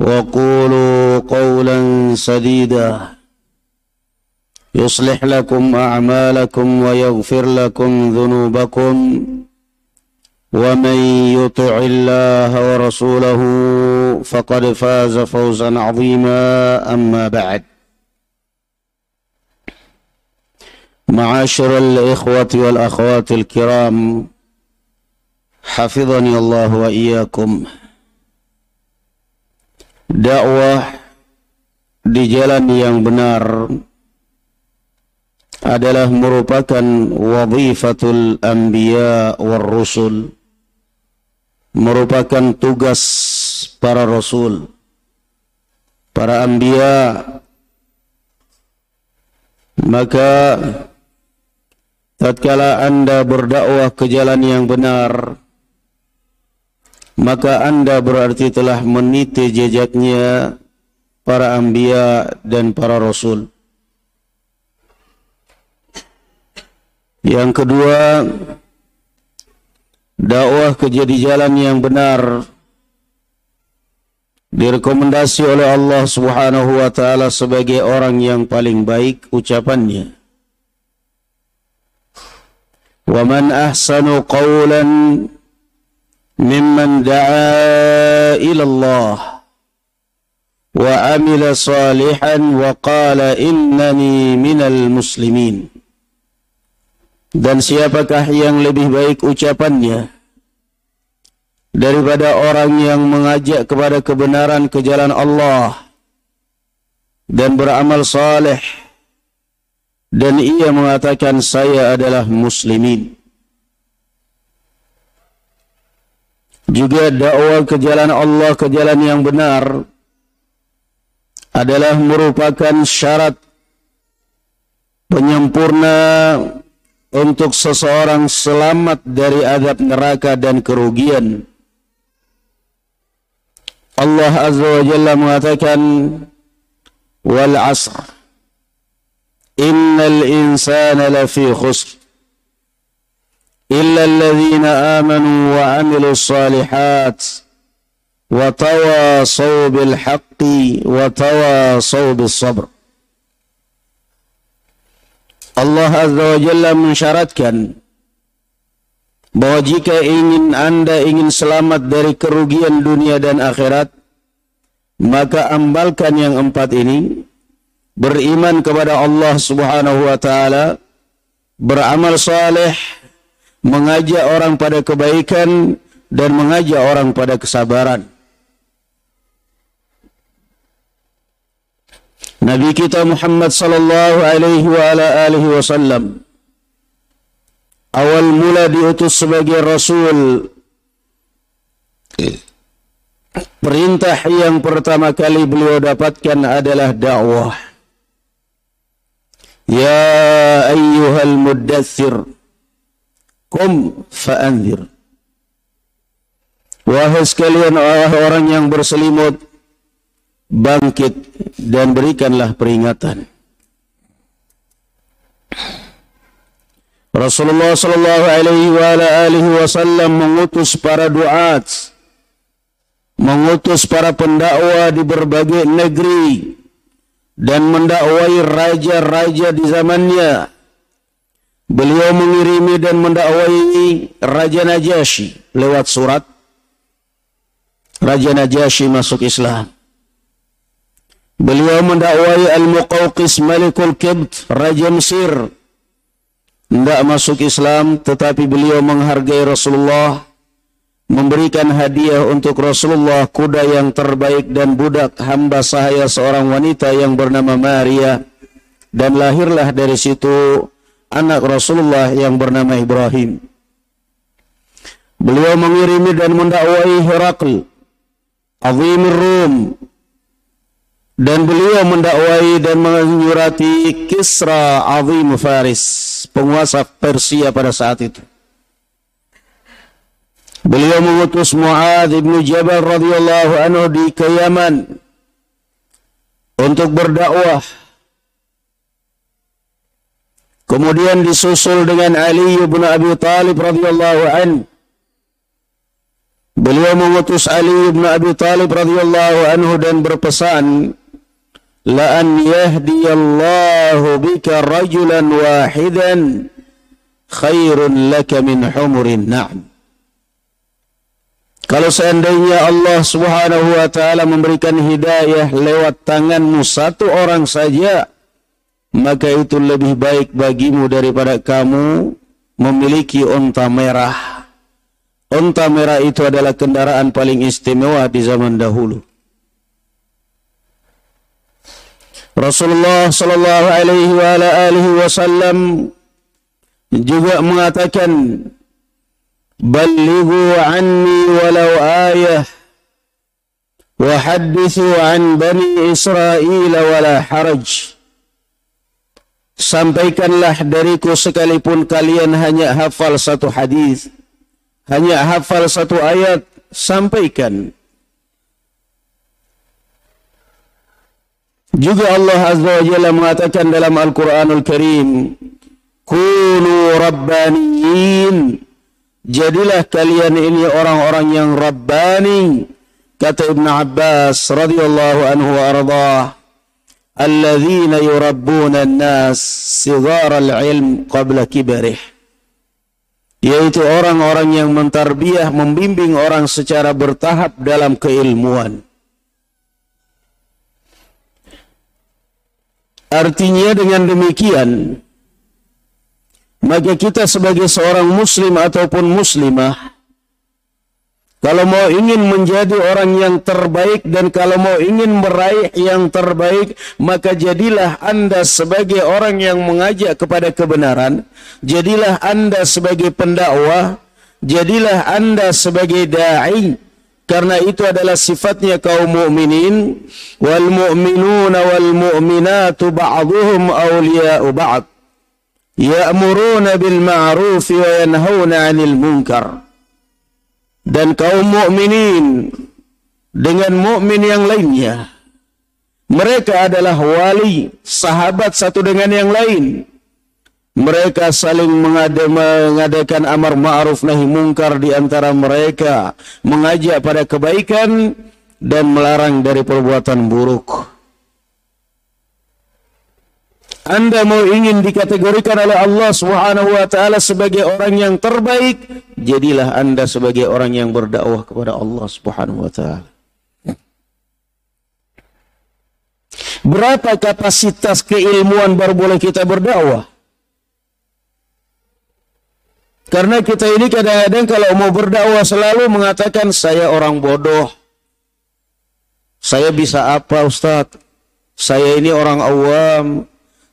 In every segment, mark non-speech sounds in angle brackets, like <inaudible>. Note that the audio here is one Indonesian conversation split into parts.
وقولوا قولا سديدا. يصلح لكم أعمالكم ويغفر لكم ذنوبكم. ومن يطع الله ورسوله فقد فاز فوزا عظيما. أما بعد. معاشر الإخوة والأخوات الكرام حفظني الله وإياكم. Dakwah di jalan yang benar adalah merupakan wadhifatul anbiya war rusul merupakan tugas para rasul para anbiya. Maka tatkala anda berdakwah ke jalan yang benar maka anda berarti telah meniti jejaknya para anbiya dan para rasul. Yang kedua, dakwah ke jadi jalan yang benar direkomendasi oleh Allah Subhanahu wa taala sebagai orang yang paling baik ucapannya. Wa man ahsanu qawlan ممن دعا إلى الله وعمل صالحا وقال إنني من المسلمين dan siapakah yang lebih baik ucapannya daripada orang yang mengajak kepada kebenaran ke jalan Allah dan beramal saleh dan ia mengatakan saya adalah muslimin Juga dakwah ke jalan Allah ke jalan yang benar adalah merupakan syarat penyempurna untuk seseorang selamat dari azab neraka dan kerugian. Allah Azza wa Jalla mengatakan wal asr innal insana lafi khusr إلا الذين آمنوا وعملوا الصالحات وتواصوا بالحق وتواصوا بالصبر Allah Azza wa Jalla mensyaratkan bahwa jika ingin anda ingin selamat dari kerugian dunia dan akhirat, maka ambalkan yang empat ini, beriman kepada Allah Subhanahu wa taala, beramal saleh, mengajak orang pada kebaikan dan mengajak orang pada kesabaran. Nabi kita Muhammad sallallahu alaihi wa ala alihi wasallam awal mula diutus sebagai rasul. Perintah yang pertama kali beliau dapatkan adalah dakwah. Ya ayyuhal muddathir Kum fa'anzir. Wahai sekalian orang yang berselimut, bangkit dan berikanlah peringatan. Rasulullah sallallahu alaihi wa alihi wasallam mengutus para duat, mengutus para pendakwa di berbagai negeri dan mendakwai raja-raja di zamannya Beliau mengirimi dan mendakwai Raja Najasyi lewat surat. Raja Najasyi masuk Islam. Beliau mendakwai Al-Muqawqis Malikul Kibt, Raja Mesir. Tidak masuk Islam, tetapi beliau menghargai Rasulullah, memberikan hadiah untuk Rasulullah kuda yang terbaik dan budak hamba sahaya seorang wanita yang bernama Maria. Dan lahirlah dari situ anak Rasulullah yang bernama Ibrahim. Beliau mengirimi dan mendakwai Herakl, Azim Rum, dan beliau mendakwai dan menyurati Kisra Azim Faris, penguasa Persia pada saat itu. Beliau mengutus Mu'ad ibn Jabal radhiyallahu anhu di Yaman untuk berdakwah Kemudian disusul dengan Ali bin Abi Talib radhiyallahu an. Beliau mengutus Ali bin Abi Talib radhiyallahu anhu dan berpesan, "La an yahdiyallahu bika rajulan wahidan khairun laka min humurin na'am." Kalau seandainya Allah Subhanahu wa taala memberikan hidayah lewat tanganmu satu orang saja, maka itu lebih baik bagimu daripada kamu memiliki unta merah. Unta merah itu adalah kendaraan paling istimewa di zaman dahulu. Rasulullah sallallahu alaihi wa ala alihi wasallam juga mengatakan Ballighu anni walau ayah wa hadithu an bani Israel wala haraj Sampaikanlah dariku sekalipun kalian hanya hafal satu hadis, hanya hafal satu ayat, sampaikan. Juga Allah Azza wa Jalla mengatakan dalam Al-Quranul Karim, Kunu Rabbaniyin, jadilah kalian ini orang-orang yang Rabbani, kata Ibn Abbas radhiyallahu anhu wa ardah alladzina yurabbuna an-nas sigara al-ilm qabla kibarih yaitu orang-orang yang mentarbiah membimbing orang secara bertahap dalam keilmuan. Artinya dengan demikian maka kita sebagai seorang muslim ataupun muslimah kalau mau ingin menjadi orang yang terbaik dan kalau mau ingin meraih yang terbaik, maka jadilah Anda sebagai orang yang mengajak kepada kebenaran, jadilah Anda sebagai pendakwah, jadilah Anda sebagai dai. Karena itu adalah sifatnya kaum mukminin wal mu'minuna wal mu'minatu ba'dhuhum awliya'u ba'd. Ya'muruna bil ma'ruf wa yanhauna 'anil munkar dan kaum mukminin dengan mukmin yang lainnya. Mereka adalah wali, sahabat satu dengan yang lain. Mereka saling mengadakan amar ma'ruf nahi mungkar di antara mereka, mengajak pada kebaikan dan melarang dari perbuatan buruk. Anda mau ingin dikategorikan oleh Allah Subhanahu wa taala sebagai orang yang terbaik, jadilah Anda sebagai orang yang berdakwah kepada Allah Subhanahu wa taala. Berapa kapasitas keilmuan baru boleh kita berdakwah? Karena kita ini kadang-kadang kalau mau berdakwah selalu mengatakan saya orang bodoh. Saya bisa apa Ustadz? Saya ini orang awam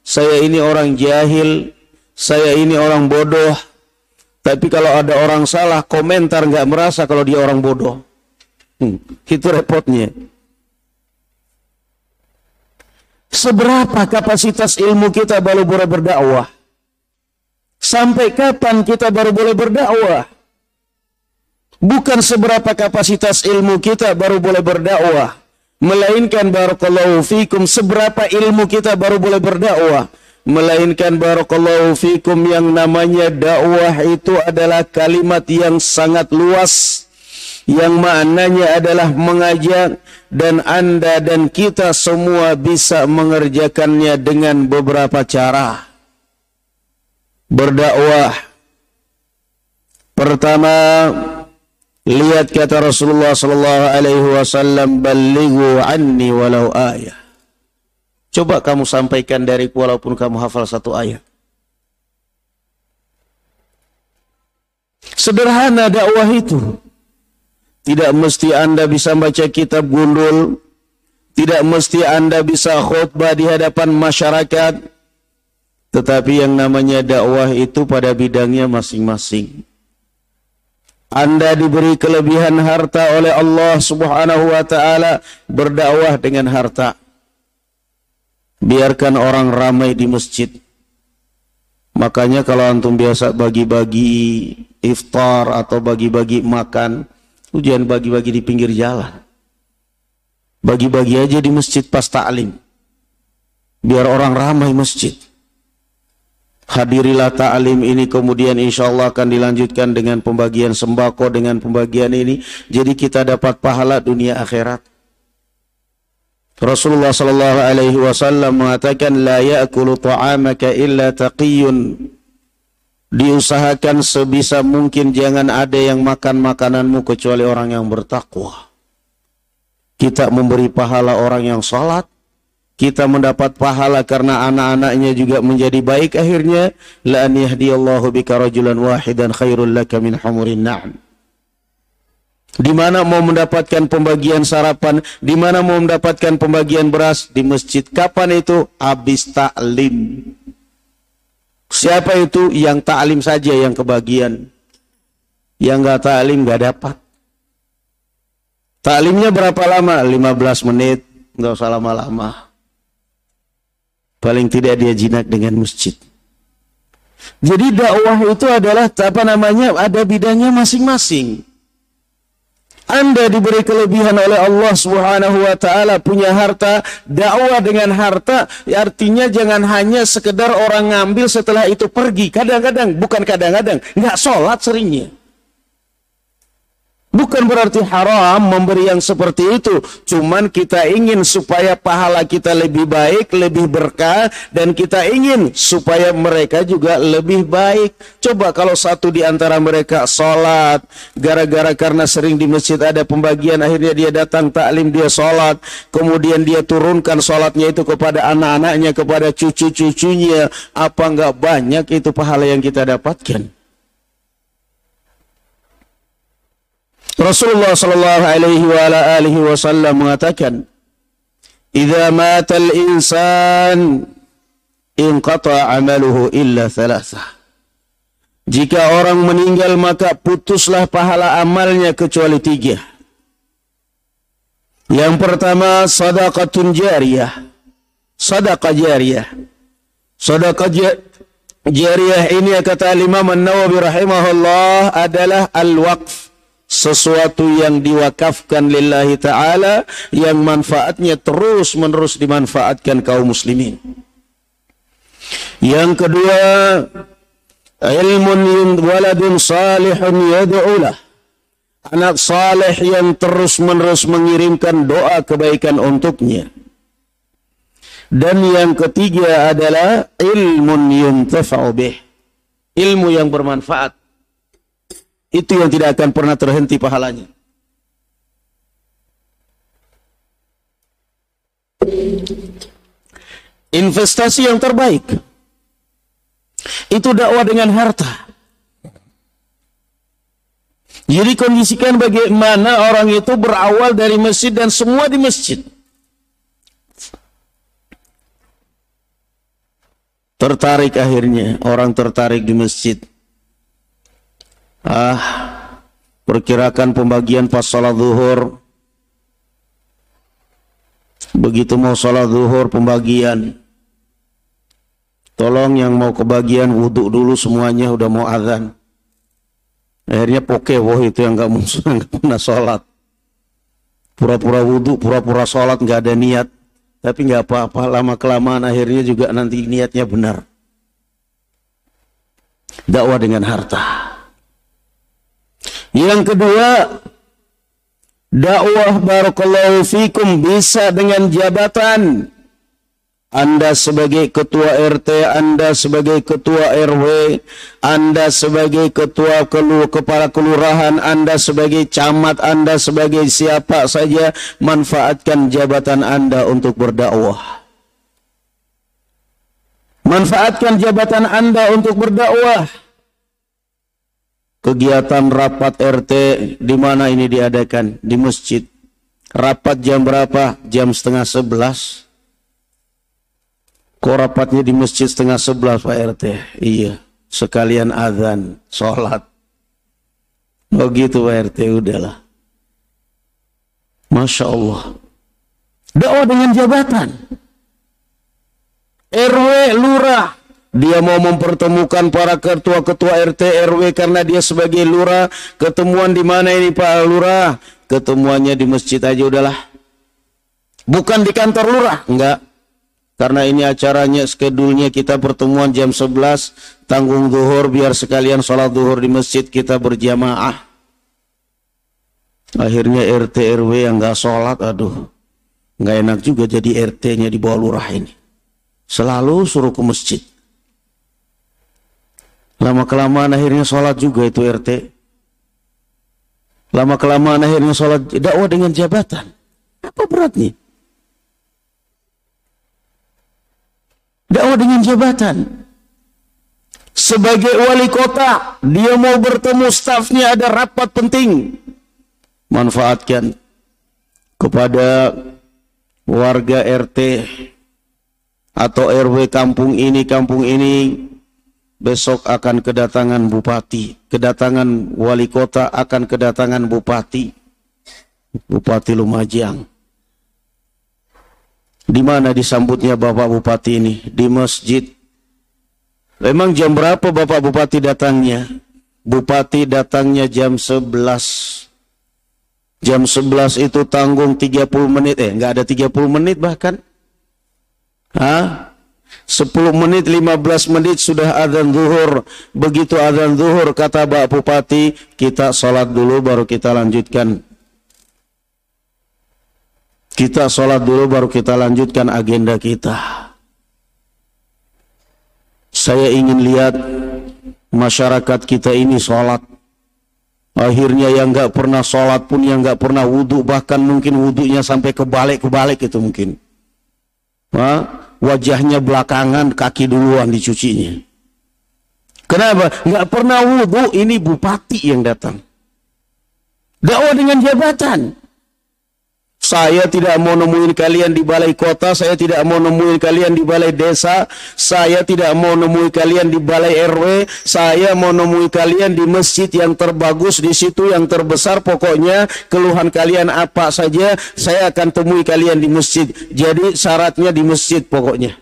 saya ini orang jahil, saya ini orang bodoh. Tapi kalau ada orang salah, komentar nggak merasa kalau dia orang bodoh. Hmm, itu repotnya. Seberapa kapasitas ilmu kita baru boleh berdakwah? Sampai kapan kita baru boleh berdakwah? Bukan seberapa kapasitas ilmu kita baru boleh berdakwah melainkan barakallahu fikum seberapa ilmu kita baru boleh berdakwah. Melainkan barakallahu fikum yang namanya dakwah itu adalah kalimat yang sangat luas yang maknanya adalah mengajak dan anda dan kita semua bisa mengerjakannya dengan beberapa cara. Berdakwah. Pertama Lihat kata Rasulullah sallallahu alaihi wasallam, "Ballighu anni walau ayah." Coba kamu sampaikan dariku walaupun kamu hafal satu ayat. Sederhana dakwah itu. Tidak mesti Anda bisa baca kitab gundul. Tidak mesti Anda bisa khutbah di hadapan masyarakat. Tetapi yang namanya dakwah itu pada bidangnya masing-masing. Anda diberi kelebihan harta oleh Allah Subhanahu wa taala berdakwah dengan harta. Biarkan orang ramai di masjid. Makanya kalau antum biasa bagi-bagi iftar atau bagi-bagi makan, Ujian bagi-bagi di pinggir jalan. Bagi-bagi aja di masjid pas ta'lim. Biar orang ramai masjid. Hadirilah ta'lim ini kemudian insya Allah akan dilanjutkan dengan pembagian sembako dengan pembagian ini. Jadi kita dapat pahala dunia akhirat. Rasulullah sallallahu alaihi wasallam mengatakan la ya'kulu ta'amaka illa taqiyun diusahakan sebisa mungkin jangan ada yang makan makananmu kecuali orang yang bertakwa. Kita memberi pahala orang yang sholat, kita mendapat pahala karena anak-anaknya juga menjadi baik akhirnya la an yahdiyallahu bika rajulan wahidan khairul laka min humurin na'am. Di mana mau mendapatkan pembagian sarapan, di mana mau mendapatkan pembagian beras di masjid. Kapan itu? Habis taklim. Siapa itu yang taklim saja yang kebagian? Yang nggak taklim nggak dapat. Taklimnya berapa lama? 15 menit, nggak usah lama-lama. Paling tidak dia jinak dengan masjid. Jadi dakwah itu adalah apa namanya? Ada bidangnya masing-masing. Anda diberi kelebihan oleh Allah Subhanahu wa taala punya harta, dakwah dengan harta artinya jangan hanya sekedar orang ngambil setelah itu pergi. Kadang-kadang, bukan kadang-kadang, nggak sholat seringnya. Bukan berarti haram memberi yang seperti itu. Cuman kita ingin supaya pahala kita lebih baik, lebih berkah. Dan kita ingin supaya mereka juga lebih baik. Coba kalau satu di antara mereka sholat. Gara-gara karena sering di masjid ada pembagian. Akhirnya dia datang taklim, dia sholat. Kemudian dia turunkan sholatnya itu kepada anak-anaknya, kepada cucu-cucunya. Apa enggak banyak itu pahala yang kita dapatkan? Rasulullah sallallahu alaihi wa ala alihi wasallam mengatakan, "Idza mata al-insan inqata 'amaluhu illa thalathah." Jika orang meninggal maka putuslah pahala amalnya kecuali tiga. Yang pertama sadaqatun jariyah. Sadaqah jariyah. Sadaqah jariyah ini kata Imam An-Nawawi rahimahullah adalah al-waqf sesuatu yang diwakafkan lillahi ta'ala yang manfaatnya terus menerus dimanfaatkan kaum muslimin. Yang kedua, ilmun waladun salihun yad'ulah. Anak saleh yang terus menerus mengirimkan doa kebaikan untuknya. Dan yang ketiga adalah ilmun yuntafa'u bih. Ilmu yang bermanfaat itu yang tidak akan pernah terhenti pahalanya. Investasi yang terbaik itu dakwah dengan harta. Jadi kondisikan bagaimana orang itu berawal dari masjid dan semua di masjid. Tertarik akhirnya, orang tertarik di masjid ah perkirakan pembagian pas sholat zuhur. Begitu mau sholat zuhur pembagian. Tolong yang mau kebagian wudhu dulu semuanya udah mau azan. Akhirnya pokewoh itu yang <laughs> nggak pernah sholat. Pura-pura wudhu pura-pura sholat nggak ada niat. Tapi nggak apa-apa lama kelamaan akhirnya juga nanti niatnya benar. Dakwah dengan harta yang kedua, dakwah barakallahu fikum bisa dengan jabatan. Anda sebagai ketua RT, Anda sebagai ketua RW, Anda sebagai ketua kelu, kepala kelurahan, Anda sebagai camat, Anda sebagai siapa saja manfaatkan jabatan Anda untuk berdakwah. Manfaatkan jabatan Anda untuk berdakwah. Kegiatan rapat RT di mana ini diadakan? Di masjid. Rapat jam berapa? Jam setengah sebelas Kok rapatnya di masjid setengah sebelas Pak RT? Iya, sekalian azan, sholat. Oh gitu Pak RT, udahlah. Masya Allah. Dakwah dengan jabatan. RW, lurah. Dia mau mempertemukan para ketua-ketua RT, RW karena dia sebagai lurah. Ketemuan di mana ini Pak Lurah? Ketemuannya di masjid aja udahlah. Bukan di kantor lurah, enggak. Karena ini acaranya, skedulnya kita pertemuan jam 11, tanggung duhur, biar sekalian sholat duhur di masjid kita berjamaah. Akhirnya RT RW yang nggak sholat, aduh, nggak enak juga jadi RT-nya di bawah lurah ini. Selalu suruh ke masjid. Lama kelamaan akhirnya sholat juga itu RT. Lama kelamaan akhirnya sholat dakwah dengan jabatan. Apa beratnya? dakwah dengan jabatan. Sebagai wali kota, dia mau bertemu stafnya ada rapat penting. Manfaatkan kepada warga RT atau RW kampung ini, kampung ini besok akan kedatangan bupati, kedatangan wali kota akan kedatangan bupati, bupati Lumajang. Di mana disambutnya Bapak Bupati ini? Di masjid. Memang jam berapa Bapak Bupati datangnya? Bupati datangnya jam 11. Jam 11 itu tanggung 30 menit. Eh, nggak ada 30 menit bahkan. Hah? 10 menit, 15 menit sudah adzan zuhur. Begitu adzan zuhur, kata Bapak Bupati, kita sholat dulu baru kita lanjutkan kita sholat dulu baru kita lanjutkan agenda kita. Saya ingin lihat masyarakat kita ini sholat. Akhirnya yang nggak pernah sholat pun yang nggak pernah wudhu bahkan mungkin wudhunya sampai kebalik kebalik itu mungkin. Wajahnya belakangan kaki duluan dicucinya. Kenapa? Nggak pernah wudhu ini bupati yang datang. Dakwah dengan jabatan. Saya tidak mau nemuin kalian di balai kota, saya tidak mau nemuin kalian di balai desa, saya tidak mau nemuin kalian di balai RW, saya mau nemuin kalian di masjid yang terbagus, di situ yang terbesar, pokoknya keluhan kalian apa saja, saya akan temui kalian di masjid. Jadi syaratnya di masjid pokoknya.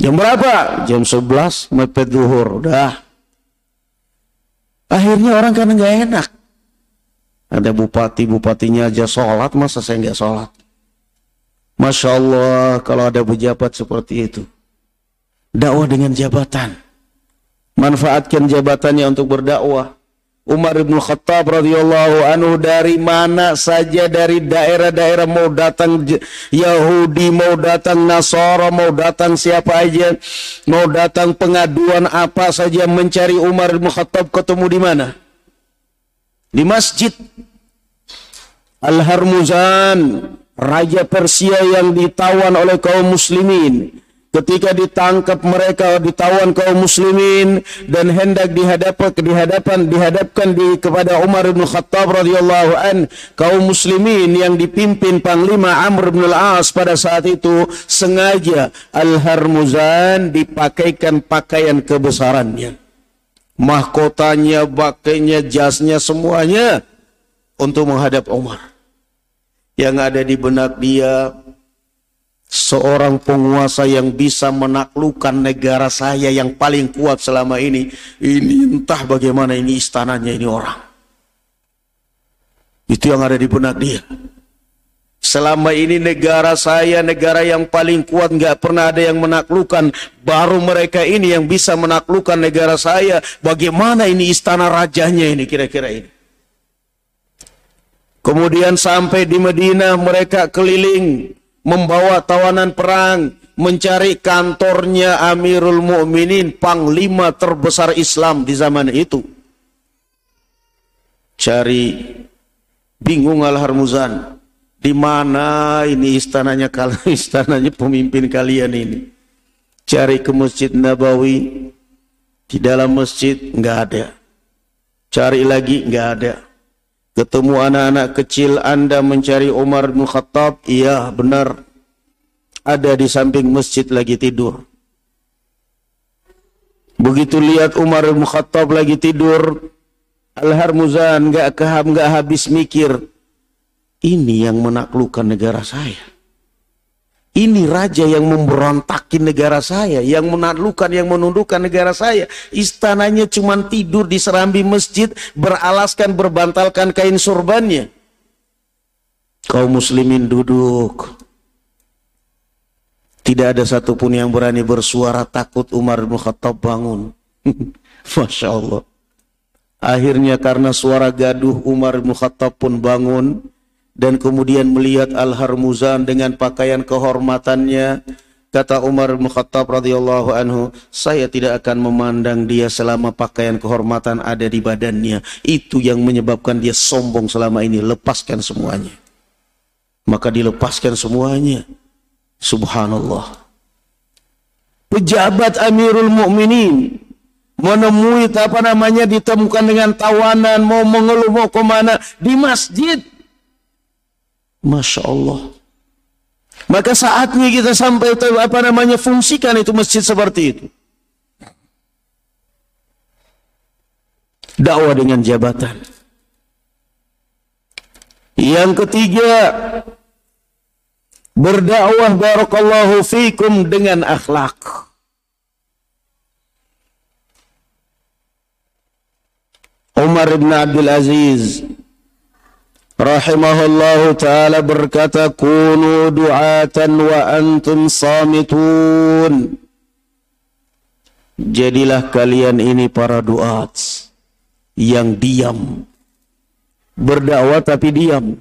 Jam berapa? Jam 11, mepet duhur, udah. Akhirnya orang kan nggak enak. Ada bupati-bupatinya aja sholat, masa saya nggak sholat? Masya Allah, kalau ada pejabat seperti itu. Dakwah dengan jabatan. Manfaatkan jabatannya untuk berdakwah. Umar bin Khattab radhiyallahu anhu dari mana saja dari daerah-daerah mau datang Yahudi, mau datang Nasara, mau datang siapa aja, mau datang pengaduan apa saja mencari Umar bin Khattab ketemu di mana? Di masjid Al-Harmuzan, raja Persia yang ditawan oleh kaum muslimin. Ketika ditangkap mereka ditawan kaum muslimin dan hendak dihadapkan dihadapan dihadapkan di kepada Umar bin Khattab radhiyallahu an kaum muslimin yang dipimpin panglima Amr bin Al-As pada saat itu sengaja Al-Harmuzan dipakaikan pakaian kebesarannya mahkotanya, pakainya, jasnya, semuanya untuk menghadap Umar. Yang ada di benak dia, seorang penguasa yang bisa menaklukkan negara saya yang paling kuat selama ini. Ini entah bagaimana ini istananya ini orang. Itu yang ada di benak dia. Selama ini negara saya, negara yang paling kuat, nggak pernah ada yang menaklukkan. Baru mereka ini yang bisa menaklukkan negara saya. Bagaimana ini istana rajanya ini kira-kira ini. Kemudian sampai di Medina mereka keliling membawa tawanan perang, mencari kantornya Amirul Mukminin, panglima terbesar Islam di zaman itu. Cari bingung Al Harmuzan, di mana ini istananya kalian, <laughs> istananya pemimpin kalian ini. Cari ke Masjid Nabawi, di dalam masjid nggak ada. Cari lagi nggak ada. Ketemu anak-anak kecil Anda mencari Umar bin Khattab? Iya, benar. Ada di samping masjid lagi tidur. Begitu lihat Umar bin Khattab lagi tidur, Al-Harmuzan nggak keham nggak habis mikir. Ini yang menaklukkan negara saya. Ini raja yang memberontakin negara saya, yang menaklukkan, yang menundukkan negara saya. Istananya cuma tidur di serambi masjid, beralaskan, berbantalkan kain surbannya. Kaum muslimin duduk. Tidak ada satupun yang berani bersuara takut Umar bin Khattab bangun. <laughs> Masya Allah. Akhirnya karena suara gaduh Umar bin Khattab pun bangun dan kemudian melihat Al-Harmuzan dengan pakaian kehormatannya kata Umar bin Khattab radhiyallahu anhu saya tidak akan memandang dia selama pakaian kehormatan ada di badannya. Itu yang menyebabkan dia sombong selama ini. Lepaskan semuanya. Maka dilepaskan semuanya. Subhanallah. Pejabat Amirul Mukminin menemui apa namanya ditemukan dengan tawanan mau mengeluh mau ke mana di masjid Masya Allah. Maka saatnya kita sampai apa namanya fungsikan itu masjid seperti itu. Dakwah dengan jabatan. Yang ketiga, berdakwah barakallahu fikum dengan akhlak. Umar bin Abdul Aziz rahimahullahu taala berkata kunu du'atan wa antum samitun. Jadilah kalian ini para duat yang diam. Berdakwah tapi diam.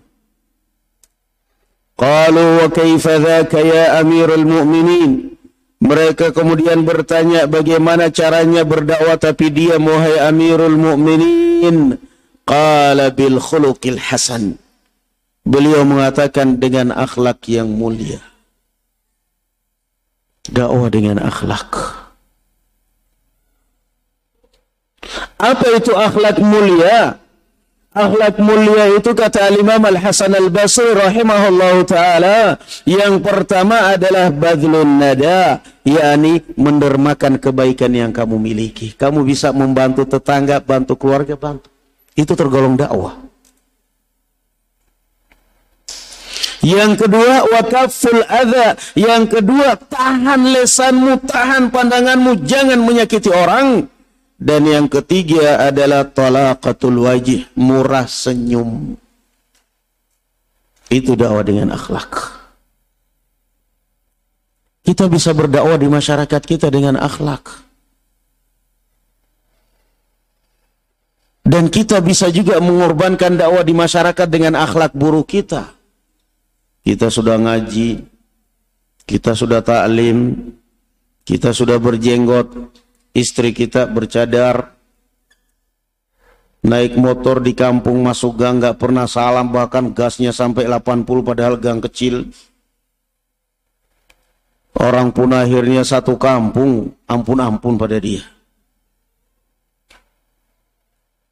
Qalu wa kaifa dzaka ya amirul mu'minin? Mereka kemudian bertanya bagaimana caranya berdakwah tapi diam wahai amirul mu'minin Qala bil khuluqil hasan. Beliau mengatakan dengan akhlak yang mulia. Dakwah dengan akhlak. Apa itu akhlak mulia? Akhlak mulia itu kata Imam Al-Hasan Al-Basri rahimahullah ta'ala. Yang pertama adalah badlun nada. yakni mendermakan kebaikan yang kamu miliki. Kamu bisa membantu tetangga, bantu keluarga, bantu. Itu tergolong dakwah. Yang kedua wakaful adha. Yang kedua tahan lesanmu, tahan pandanganmu, jangan menyakiti orang. Dan yang ketiga adalah talaqatul wajih, murah senyum. Itu dakwah dengan akhlak. Kita bisa berdakwah di masyarakat kita dengan akhlak. Dan kita bisa juga mengorbankan dakwah di masyarakat dengan akhlak buruk kita. Kita sudah ngaji, kita sudah taklim, kita sudah berjenggot, istri kita bercadar, naik motor di kampung masuk gang nggak pernah salam bahkan gasnya sampai 80 padahal gang kecil. Orang pun akhirnya satu kampung ampun-ampun pada dia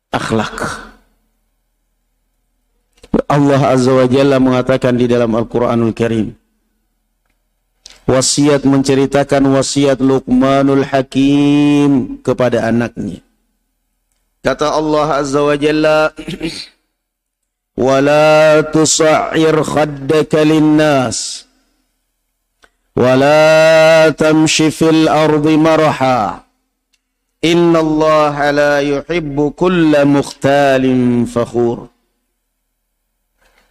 akhlak. Allah Azza wa Jalla mengatakan di dalam Al-Quranul Karim wasiat menceritakan wasiat Luqmanul Hakim kepada anaknya kata Allah Azza wa Jalla <clears throat> وَلَا tusa'ir خَدَّكَ لِلنَّاسِ وَلَا tamshi fil ardi marha Inna Allah la yuhibbu kulla mukhtalin fakhur.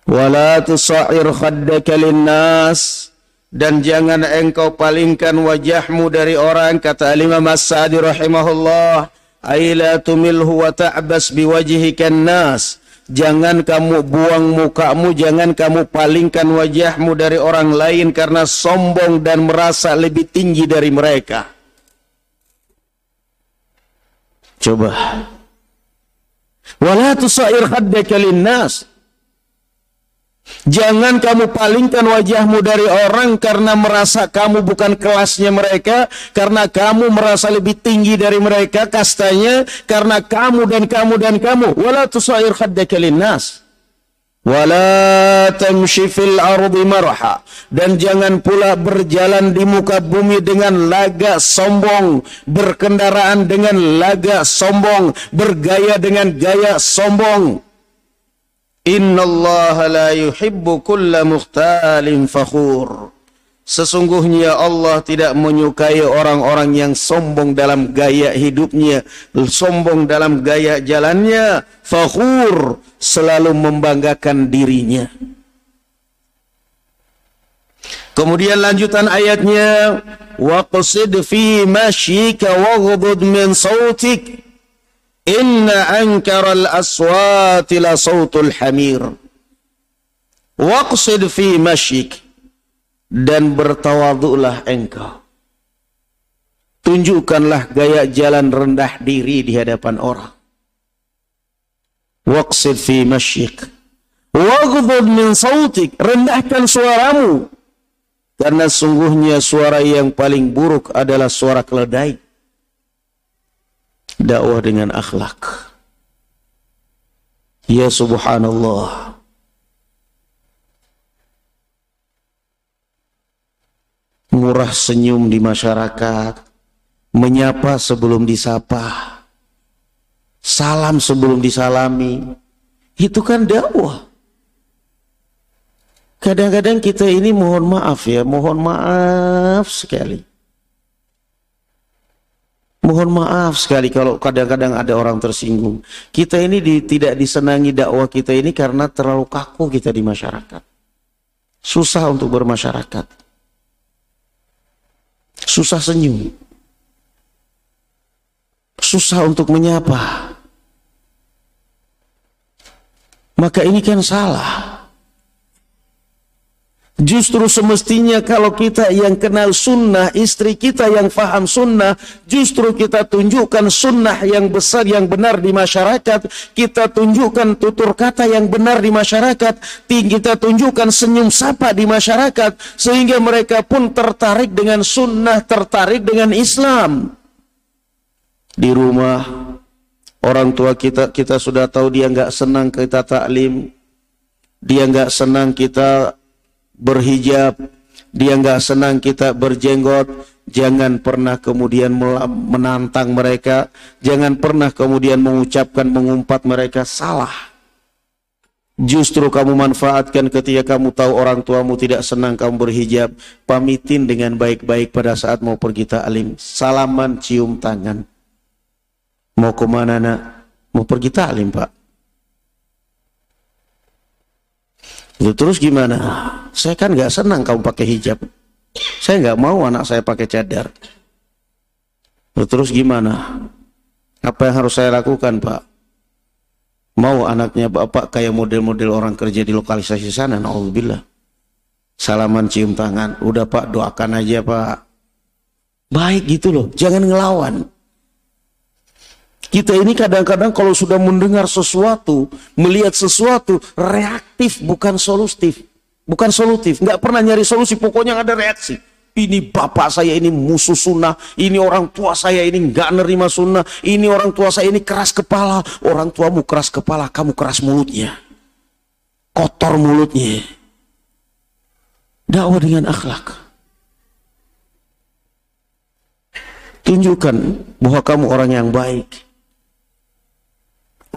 Wala tusair khaddaka linnas dan jangan engkau palingkan wajahmu dari orang kata Imam As-Sa'di rahimahullah ay la tumilhu wa ta'bas biwajhika nas Jangan kamu buang mukamu, jangan kamu palingkan wajahmu dari orang lain karena sombong dan merasa lebih tinggi dari mereka. Coba. Wala tusair haddaka linnas. Jangan kamu palingkan wajahmu dari orang karena merasa kamu bukan kelasnya mereka, karena kamu merasa lebih tinggi dari mereka kastanya, karena kamu dan kamu dan kamu. Wala tusair khaddaka linnas. Wala tamshi fil ardi marha. Dan jangan pula berjalan di muka bumi dengan laga sombong. Berkendaraan dengan laga sombong. Bergaya dengan gaya sombong. Inna Allah la yuhibbu kulla mukhtalin fakhur. Sesungguhnya Allah tidak menyukai orang-orang yang sombong dalam gaya hidupnya, sombong dalam gaya jalannya, fakhur, selalu membanggakan dirinya. Kemudian lanjutan ayatnya, waqsid fi mashyika waghdud min sautik Inna ankaral aswati la sautul hamir. Waqsid fi masyik. Dan bertawaduklah engkau. Tunjukkanlah gaya jalan rendah diri di hadapan orang. Waqsid fi masyik. Waghdud min sautik. Rendahkan suaramu. Karena sungguhnya suara yang paling buruk adalah suara keledai dakwah dengan akhlak. Ya subhanallah. Murah senyum di masyarakat, menyapa sebelum disapa, salam sebelum disalami, itu kan dakwah. Kadang-kadang kita ini mohon maaf ya, mohon maaf sekali. Mohon maaf sekali kalau kadang-kadang ada orang tersinggung. Kita ini di, tidak disenangi dakwah kita ini karena terlalu kaku kita di masyarakat. Susah untuk bermasyarakat. Susah senyum. Susah untuk menyapa. Maka ini kan salah. Justru semestinya kalau kita yang kenal sunnah, istri kita yang faham sunnah, justru kita tunjukkan sunnah yang besar, yang benar di masyarakat. Kita tunjukkan tutur kata yang benar di masyarakat. Kita tunjukkan senyum sapa di masyarakat. Sehingga mereka pun tertarik dengan sunnah, tertarik dengan Islam. Di rumah, orang tua kita, kita sudah tahu dia nggak senang kita taklim. Dia nggak senang kita berhijab, dia nggak senang kita berjenggot, jangan pernah kemudian menantang mereka, jangan pernah kemudian mengucapkan mengumpat mereka salah. Justru kamu manfaatkan ketika kamu tahu orang tuamu tidak senang kamu berhijab, pamitin dengan baik-baik pada saat mau pergi taklim, salaman cium tangan. Mau ke mana nak? Mau pergi taklim pak. Itu terus gimana? Saya kan nggak senang kamu pakai hijab. Saya nggak mau anak saya pakai cadar. Itu terus gimana? Apa yang harus saya lakukan, Pak? Mau anaknya Bapak kayak model-model orang kerja di lokalisasi sana, Alhamdulillah. Salaman cium tangan. Udah Pak, doakan aja Pak. Baik gitu loh, jangan ngelawan. Kita ini kadang-kadang kalau sudah mendengar sesuatu, melihat sesuatu, reaktif bukan solutif. Bukan solutif, nggak pernah nyari solusi, pokoknya ada reaksi. Ini bapak saya ini musuh sunnah, ini orang tua saya ini nggak nerima sunnah, ini orang tua saya ini keras kepala, orang tuamu keras kepala, kamu keras mulutnya. Kotor mulutnya. Dakwah dengan akhlak. Tunjukkan bahwa kamu orang yang baik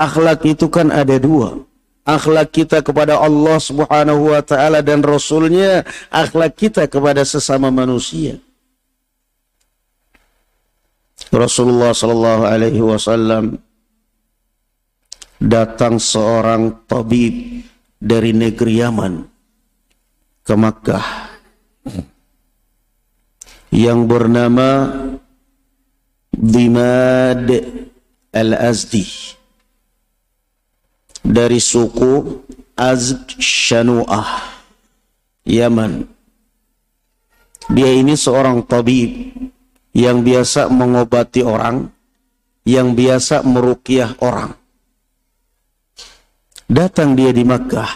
akhlak itu kan ada dua. Akhlak kita kepada Allah subhanahu wa ta'ala dan Rasulnya. Akhlak kita kepada sesama manusia. Rasulullah sallallahu alaihi wasallam datang seorang tabib dari negeri Yaman ke Makkah yang bernama Dimad Al-Azdi dari suku Azd Shanu'ah Yaman. Dia ini seorang tabib yang biasa mengobati orang yang biasa merukiah orang. Datang dia di Makkah.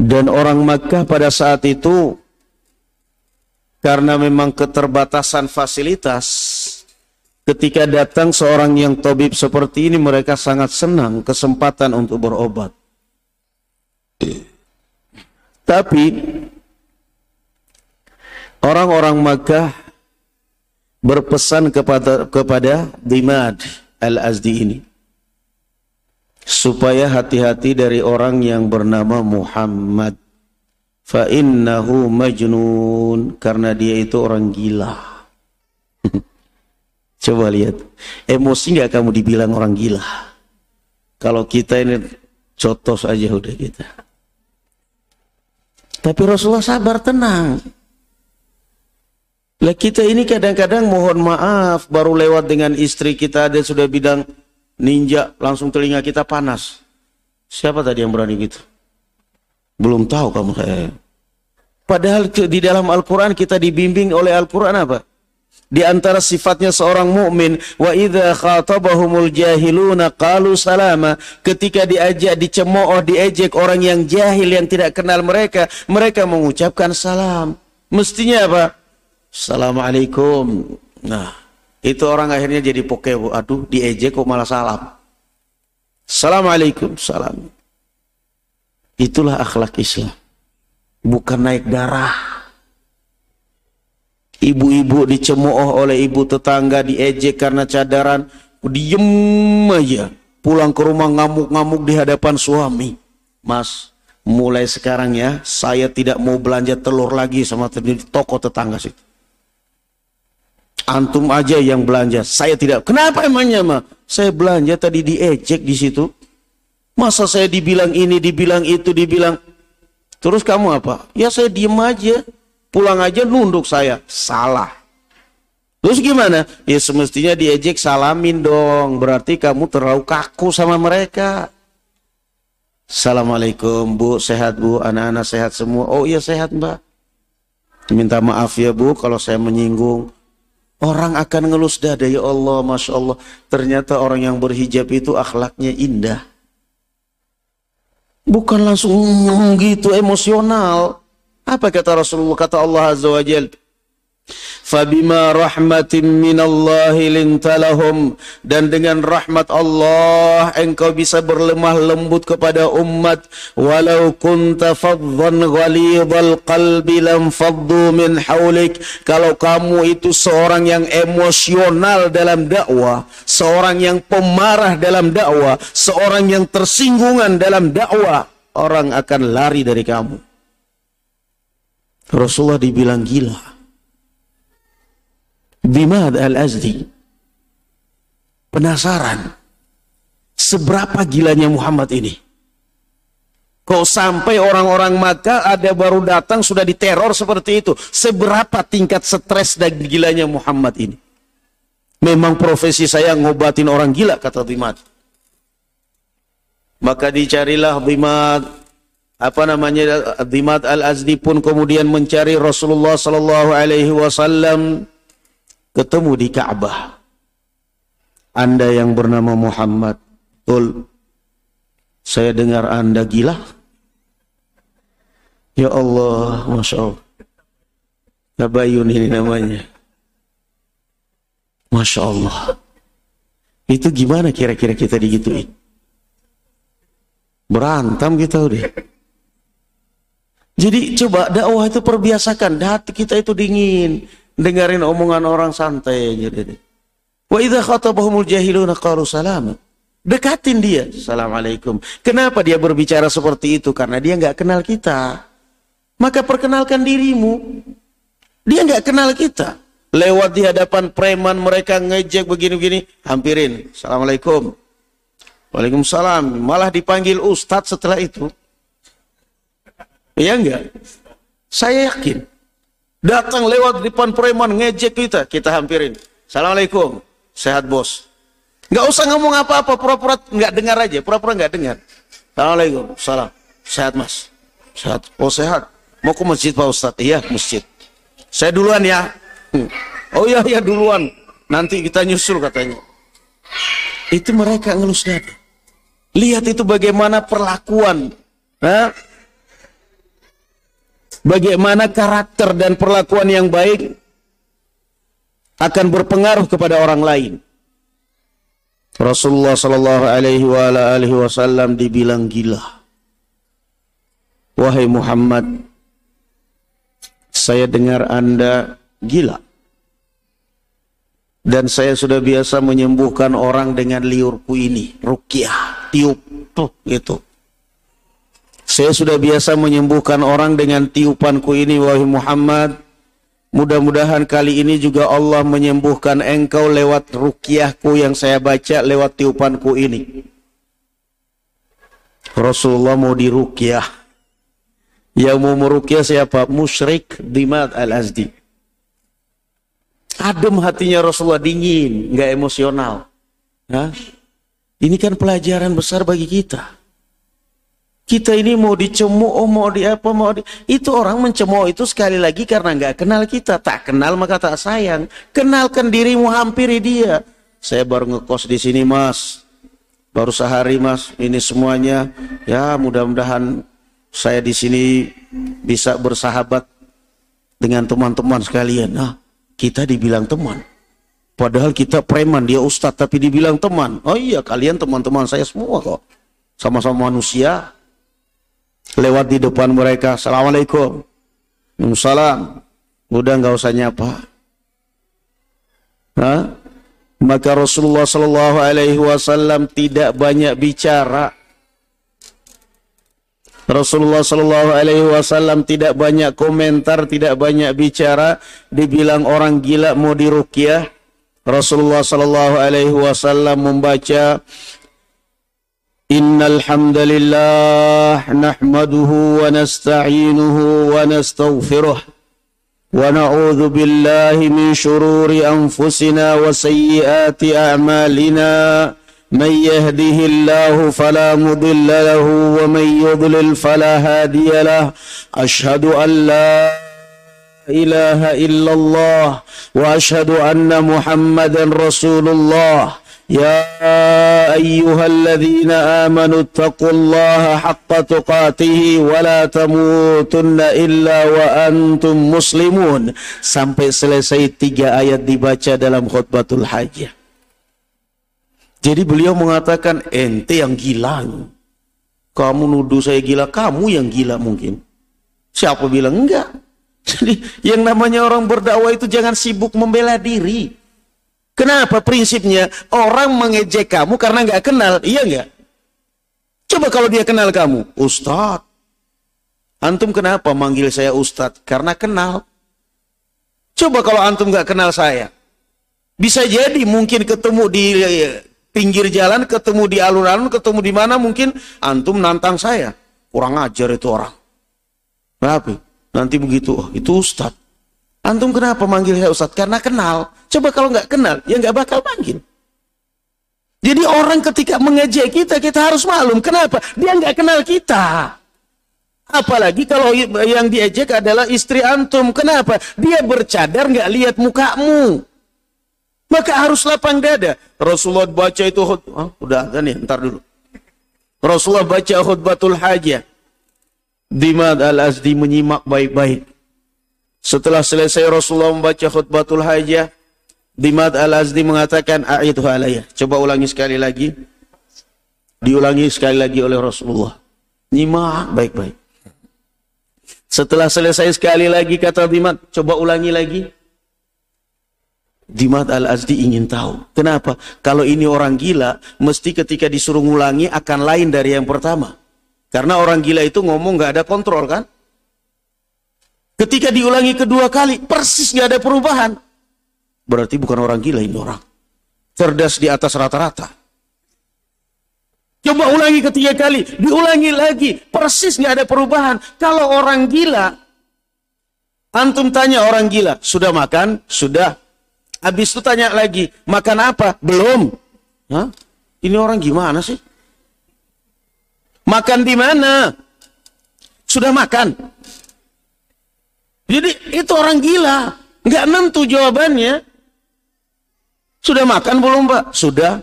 Dan orang Makkah pada saat itu karena memang keterbatasan fasilitas ketika datang seorang yang tabib seperti ini mereka sangat senang kesempatan untuk berobat. Tapi orang-orang Makkah berpesan kepada kepada Dimad Al-Azdi ini supaya hati-hati dari orang yang bernama Muhammad fa innahu majnun karena dia itu orang gila <laughs> coba lihat emosi nggak kamu dibilang orang gila kalau kita ini cotos aja udah kita tapi Rasulullah sabar tenang lah kita ini kadang-kadang mohon maaf baru lewat dengan istri kita ada sudah bilang ninja langsung telinga kita panas. Siapa tadi yang berani gitu? Belum tahu kamu saya. Padahal di dalam Al-Quran kita dibimbing oleh Al-Quran apa? Di antara sifatnya seorang mukmin, wa idza khatabahumul jahiluna qalu salama. Ketika diajak dicemooh, diejek orang yang jahil yang tidak kenal mereka, mereka mengucapkan salam. Mestinya apa? Assalamualaikum. Nah, itu orang akhirnya jadi pokebo. Aduh, diejek kok malah salam. Assalamualaikum. Salam. Itulah akhlak Islam. Bukan naik darah. Ibu-ibu dicemooh oleh ibu tetangga, diejek karena cadaran. Diem aja. Pulang ke rumah ngamuk-ngamuk di hadapan suami. Mas, mulai sekarang ya, saya tidak mau belanja telur lagi sama toko tetangga situ. Antum aja yang belanja. Saya tidak. Kenapa emangnya, mah? Saya belanja tadi diejek di situ. Masa saya dibilang ini, dibilang itu, dibilang. Terus kamu apa? Ya saya diem aja. Pulang aja nunduk saya. Salah. Terus gimana? Ya semestinya diejek salamin dong. Berarti kamu terlalu kaku sama mereka. Assalamualaikum bu, sehat bu, anak-anak sehat semua. Oh iya sehat mbak. Minta maaf ya bu kalau saya menyinggung. Orang akan ngelus dada, ya Allah, Masya Allah. Ternyata orang yang berhijab itu akhlaknya indah. Bukan langsung gitu emosional. Apa kata Rasulullah, kata Allah Azza wa Jalla. Fabima rahmatin minallahi lintalahum dan dengan rahmat Allah engkau bisa berlemah lembut kepada umat. Walau kunta faddan ghalidhal qalbi lam faddu min haulik kalau kamu itu seorang yang emosional dalam dakwah seorang yang pemarah dalam dakwah seorang yang tersinggungan dalam dakwah orang akan lari dari kamu Rasulullah dibilang gila Bimad al-Azdi. Penasaran. Seberapa gilanya Muhammad ini? Kok sampai orang-orang maka ada baru datang sudah diteror seperti itu. Seberapa tingkat stres dan gilanya Muhammad ini? Memang profesi saya ngobatin orang gila, kata Bimad. Maka dicarilah Bimad apa namanya Bimad al-Azdi pun kemudian mencari Rasulullah sallallahu alaihi wasallam ketemu di Ka'bah. Anda yang bernama Muhammad, betul. Saya dengar Anda gila. Ya Allah, Masya Allah. Tabayun ini namanya. Masya Allah. Itu gimana kira-kira kita digituin? Berantem kita udah. Jadi coba dakwah itu perbiasakan. Hati kita itu dingin dengerin omongan orang santai aja deh. Wa idza khatabahumul jahiluna qalu salama. Dekatin dia. Assalamualaikum. Kenapa dia berbicara seperti itu? Karena dia nggak kenal kita. Maka perkenalkan dirimu. Dia nggak kenal kita. Lewat di hadapan preman mereka ngejek begini-begini. Hampirin. Assalamualaikum. Waalaikumsalam. Malah dipanggil ustadz setelah itu. Iya enggak? Saya yakin. Datang lewat depan preman ngejek kita, kita hampirin. Assalamualaikum, sehat bos. Nggak usah ngomong apa-apa, pura-pura nggak dengar aja, pura-pura nggak dengar. Assalamualaikum, salam. Sehat mas? Sehat. Oh sehat. Mau ke masjid Pak Ustadz? Iya, masjid. Saya duluan ya. Hmm. Oh iya, iya duluan. Nanti kita nyusul katanya. Itu mereka ngelus. Lihat itu bagaimana perlakuan. Nah, bagaimana karakter dan perlakuan yang baik akan berpengaruh kepada orang lain. Rasulullah Shallallahu Alaihi Wasallam dibilang gila. Wahai Muhammad, saya dengar Anda gila. Dan saya sudah biasa menyembuhkan orang dengan liurku ini, rukyah, tiup, tuh gitu. Saya sudah biasa menyembuhkan orang dengan tiupanku ini, wahai Muhammad. Mudah-mudahan kali ini juga Allah menyembuhkan engkau lewat rukyahku yang saya baca lewat tiupanku ini. Rasulullah mau dirukyah. Yang mau merukyah siapa? Musyrik Dimad al-Azdi. Adem hatinya Rasulullah dingin, nggak emosional. Hah? Ini kan pelajaran besar bagi kita. Kita ini mau dicemooh, oh mau di apa, mau di... Itu orang mencemooh itu sekali lagi karena nggak kenal kita. Tak kenal maka tak sayang. Kenalkan dirimu, hampiri dia. Saya baru ngekos di sini mas. Baru sehari mas. Ini semuanya. Ya mudah-mudahan saya di sini bisa bersahabat dengan teman-teman sekalian. Nah, kita dibilang teman. Padahal kita preman, dia ustadz, tapi dibilang teman. Oh iya, kalian teman-teman saya semua kok. Sama-sama manusia. Lewat di depan mereka, Assalamualaikum. Waalaikumsalam. Udah nggak usah nyapa. Hah? Maka Rasulullah Shallallahu Alaihi Wasallam tidak banyak bicara Rasulullah Shallallahu Alaihi Wasallam tidak banyak komentar, tidak banyak bicara. Dibilang orang gila mau dirukyah. Rasulullah Shallallahu Alaihi Wasallam membaca إن الحمد لله نحمده ونستعينه ونستغفره ونعوذ بالله من شرور أنفسنا وسيئات أعمالنا من يهده الله فلا مضل له ومن يضلل فلا هادي له أشهد أن لا إله إلا الله وأشهد أن محمدا رسول الله يا أيها الذين آمنوا اتقوا الله حق تقاته ولا تموتن إلا وأنتم مسلمون sampai selesai tiga ayat dibaca dalam khutbatul hajjah Jadi beliau mengatakan ente yang gila. Kamu nuduh saya gila, kamu yang gila mungkin. Siapa bilang enggak? <laughs> Jadi yang namanya orang berdakwah itu jangan sibuk membela diri. Kenapa prinsipnya? Orang mengejek kamu karena nggak kenal, iya nggak? Coba kalau dia kenal kamu, Ustadz. Antum kenapa manggil saya Ustadz? Karena kenal. Coba kalau antum nggak kenal saya. Bisa jadi mungkin ketemu di pinggir jalan, ketemu di alun-alun, ketemu di mana mungkin antum nantang saya. Kurang ajar itu orang. Kenapa? Nanti begitu, oh, itu Ustadz. Antum kenapa manggil saya Ustadz? Karena kenal. Coba kalau nggak kenal, ya nggak bakal manggil. Jadi orang ketika mengejek kita, kita harus maklum. Kenapa? Dia nggak kenal kita. Apalagi kalau yang diejek adalah istri antum. Kenapa? Dia bercadar nggak lihat mukamu. Maka harus lapang dada. Rasulullah baca itu khutbah. Oh, udah kan ya, ntar dulu. Rasulullah baca khutbatul hajah. Dimad al-Azdi menyimak baik-baik. Setelah selesai Rasulullah membaca khutbatul hajah, Dimad al-Azdi mengatakan, A'idhu alayah. Coba ulangi sekali lagi. Diulangi sekali lagi oleh Rasulullah. Nyimak baik-baik. Setelah selesai sekali lagi kata Dimad, coba ulangi lagi. Dimat Al-Azdi ingin tahu. Kenapa? Kalau ini orang gila, mesti ketika disuruh ngulangi akan lain dari yang pertama. Karena orang gila itu ngomong gak ada kontrol kan? Ketika diulangi kedua kali, persis gak ada perubahan. Berarti bukan orang gila ini orang. Cerdas di atas rata-rata. Coba ulangi ketiga kali, diulangi lagi, persis gak ada perubahan. Kalau orang gila, antum tanya orang gila, sudah makan? Sudah. Habis itu tanya lagi, makan apa? Belum. Hah? Ini orang gimana sih? Makan di mana? Sudah makan? Jadi itu orang gila. Nggak nentu jawabannya. Sudah makan belum pak? Sudah.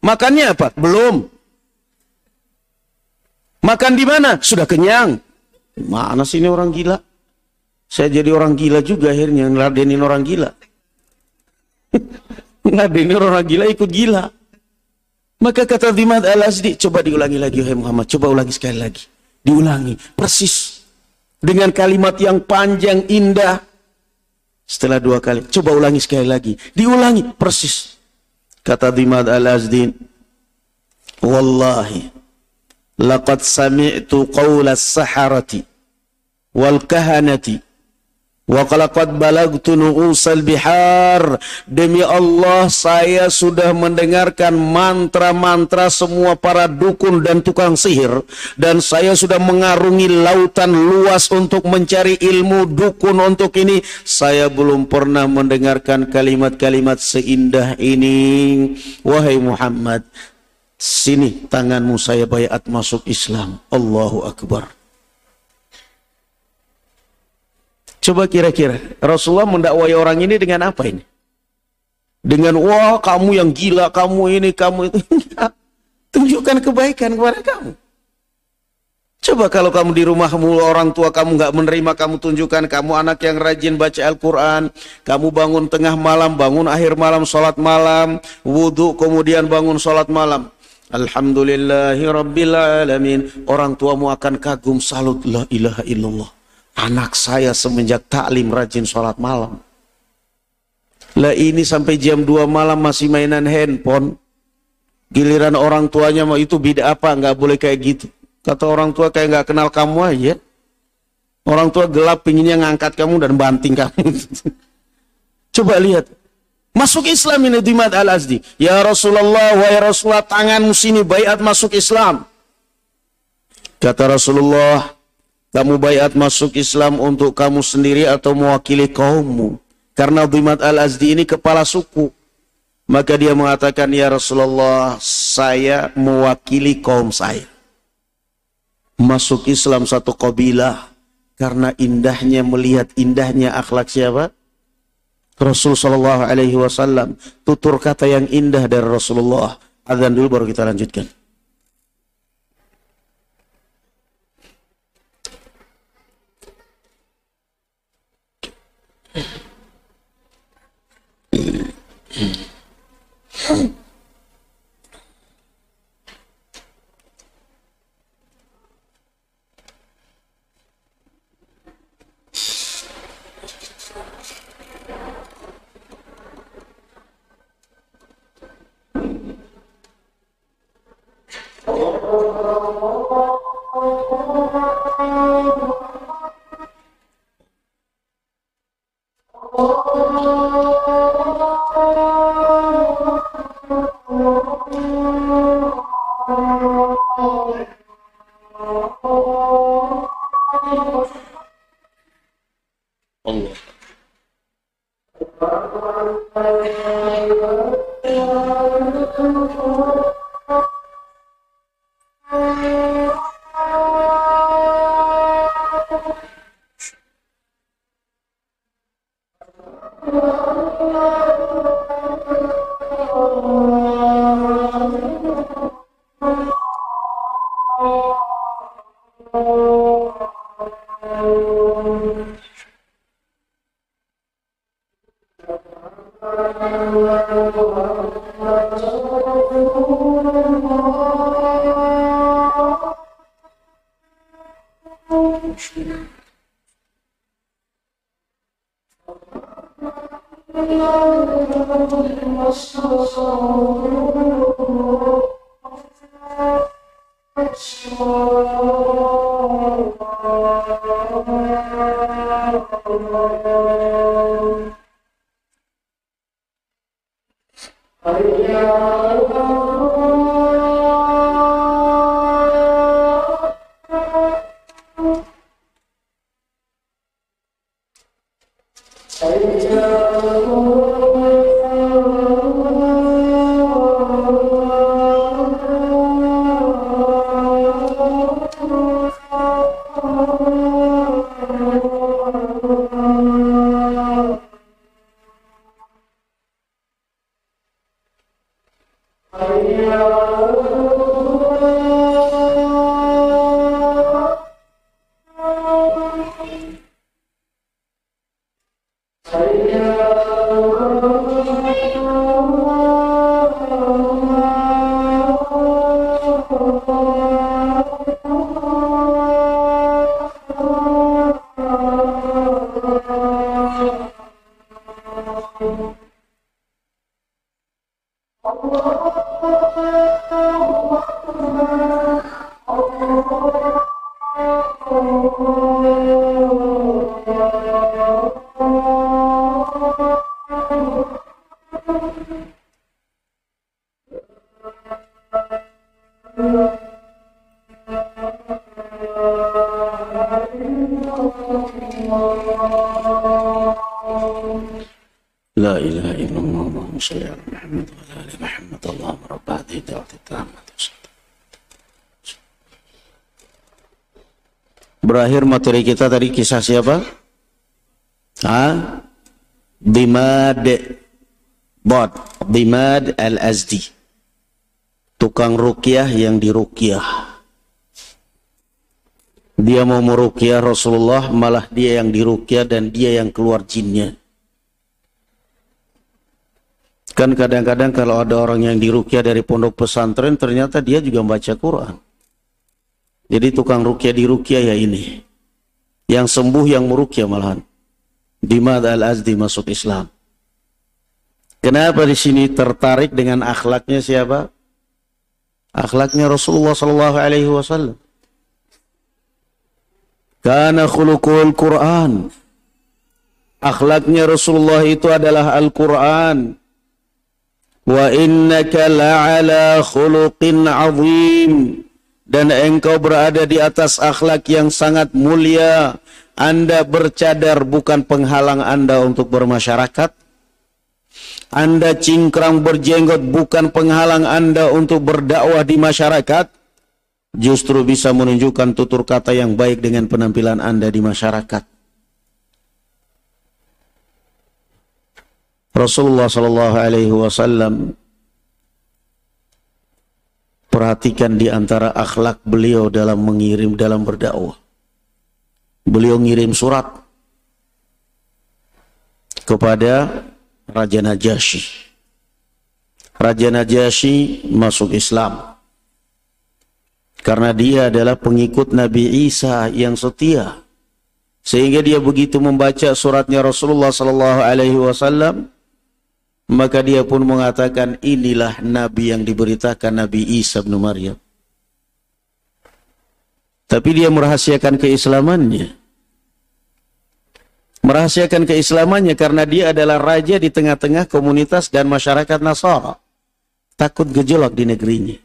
Makannya apa? Belum. Makan di mana? Sudah kenyang. Mana sih ini orang gila? Saya jadi orang gila juga akhirnya ngeladenin orang gila. <laughs> ngeladenin orang gila ikut gila. Maka kata Dimad al-Azdi, coba diulangi lagi wahai Muhammad, coba ulangi sekali lagi. Diulangi, persis. Dengan kalimat yang panjang, indah. Setelah dua kali, coba ulangi sekali lagi. Diulangi, persis. Kata Dimad al-Azdi, Wallahi, laqad sami'tu qawla saharati wal kahanati Wa qalaqad balagtu nu'usal bihar. Demi Allah saya sudah mendengarkan mantra-mantra semua para dukun dan tukang sihir. Dan saya sudah mengarungi lautan luas untuk mencari ilmu dukun untuk ini. Saya belum pernah mendengarkan kalimat-kalimat seindah ini. Wahai Muhammad, sini tanganmu saya bayat masuk Islam. Allahu Akbar. Coba kira-kira Rasulullah mendakwai orang ini dengan apa ini? Dengan wah kamu yang gila, kamu ini, kamu itu. <laughs> Tunjukkan kebaikan kepada kamu. Coba kalau kamu di rumahmu orang tua kamu nggak menerima kamu tunjukkan kamu anak yang rajin baca Al-Quran kamu bangun tengah malam bangun akhir malam sholat malam wudhu kemudian bangun sholat malam Alhamdulillahi Rabbil Alamin orang tuamu akan kagum salut la ilaha illallah Anak saya semenjak taklim rajin sholat malam. Lah ini sampai jam 2 malam masih mainan handphone. Giliran orang tuanya mau itu beda apa, nggak boleh kayak gitu. Kata orang tua kayak nggak kenal kamu aja. Orang tua gelap pinginnya ngangkat kamu dan banting kamu. <laughs> Coba lihat. Masuk Islam ini Dimad al-Azdi. Ya Rasulullah, wa ya Rasulullah, tanganmu sini bayat masuk Islam. Kata Rasulullah, kamu bayat masuk Islam untuk kamu sendiri atau mewakili kaummu. Karena Dhimat al-Azdi ini kepala suku. Maka dia mengatakan, Ya Rasulullah, saya mewakili kaum saya. Masuk Islam satu kabilah. Karena indahnya melihat indahnya akhlak siapa? Rasul Shallallahu Alaihi Wasallam. Tutur kata yang indah dari Rasulullah. Adzan dulu baru kita lanjutkan. Hmm. <laughs> materi kita tadi kisah siapa? Ha? Bimad Bot Bimad Al-Azdi Tukang rukyah yang dirukyah Dia mau merukyah Rasulullah Malah dia yang dirukyah dan dia yang keluar jinnya Kan kadang-kadang kalau ada orang yang dirukyah dari pondok pesantren Ternyata dia juga membaca Quran jadi tukang rukyah di rukyah ya ini. Yang sembuh yang merukyah malahan. Dimad al-Azdi masuk Islam. Kenapa di sini tertarik dengan akhlaknya siapa? Akhlaknya Rasulullah sallallahu alaihi wasallam. Karena khuluqul Quran. Akhlaknya Rasulullah itu adalah Al-Quran. Wa innaka la'ala khuluqin azim dan engkau berada di atas akhlak yang sangat mulia. Anda bercadar bukan penghalang Anda untuk bermasyarakat. Anda cingkrang berjenggot bukan penghalang Anda untuk berdakwah di masyarakat. Justru bisa menunjukkan tutur kata yang baik dengan penampilan Anda di masyarakat. Rasulullah Shallallahu Alaihi Wasallam Perhatikan di antara akhlak beliau dalam mengirim, dalam berdakwah. Beliau ngirim surat kepada Raja Najasyi. Raja Najasyi masuk Islam. Karena dia adalah pengikut Nabi Isa yang setia. Sehingga dia begitu membaca suratnya Rasulullah sallallahu alaihi wasallam, maka dia pun mengatakan inilah nabi yang diberitakan Nabi Isa bin Maryam. Tapi dia merahasiakan keislamannya. Merahasiakan keislamannya karena dia adalah raja di tengah-tengah komunitas dan masyarakat Nasara. Takut gejolak di negerinya.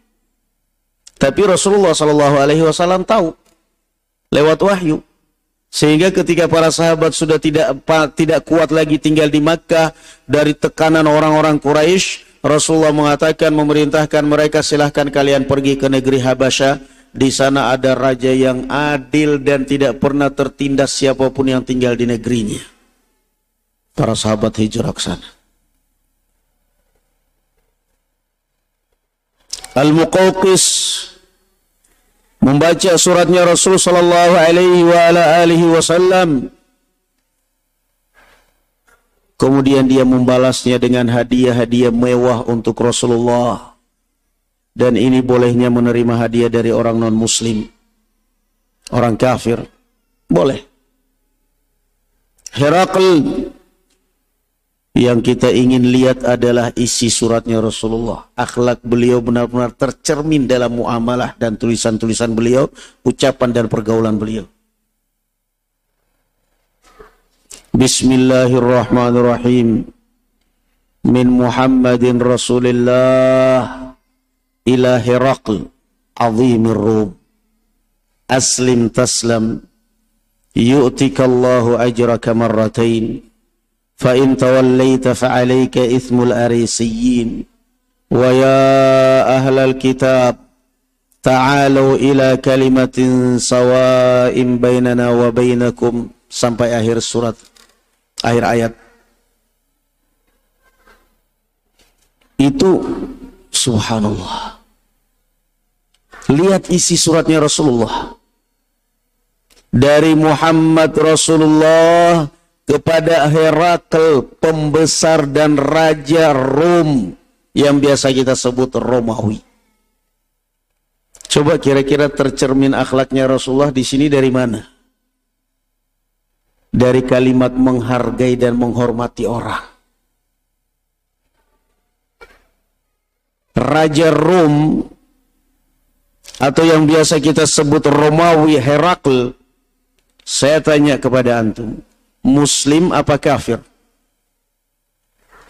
Tapi Rasulullah Shallallahu Alaihi Wasallam tahu lewat wahyu sehingga ketika para sahabat sudah tidak tidak kuat lagi tinggal di Makkah dari tekanan orang-orang Quraisy, Rasulullah mengatakan memerintahkan mereka silahkan kalian pergi ke negeri Habasyah. Di sana ada raja yang adil dan tidak pernah tertindas siapa pun yang tinggal di negerinya. Para sahabat hijrah ke sana. Al-Muqawqis membaca suratnya Rasul sallallahu alaihi wa ala alihi wasallam. Kemudian dia membalasnya dengan hadiah-hadiah mewah untuk Rasulullah. Dan ini bolehnya menerima hadiah dari orang non muslim orang kafir. Boleh. Herakl yang kita ingin lihat adalah isi suratnya Rasulullah. Akhlak beliau benar-benar tercermin dalam muamalah dan tulisan-tulisan beliau, ucapan dan pergaulan beliau. Bismillahirrahmanirrahim. Min Muhammadin Rasulillah ila Herakl azimir Rum. Aslim taslam yu'tikallahu ajraka marratain فإن توليت فعليك إثم الأريسيين ويا أهل الكتاب تعالوا إلى كلمة سواء بيننا وبينكم sampai akhir surat akhir ayat itu subhanallah Lihat isi suratnya Rasulullah. Dari Muhammad Rasulullah kepada Herakl, pembesar dan raja Rom yang biasa kita sebut Romawi. Coba kira-kira tercermin akhlaknya Rasulullah di sini dari mana? Dari kalimat menghargai dan menghormati orang. Raja Rom atau yang biasa kita sebut Romawi Herakl, saya tanya kepada antum, muslim apa kafir?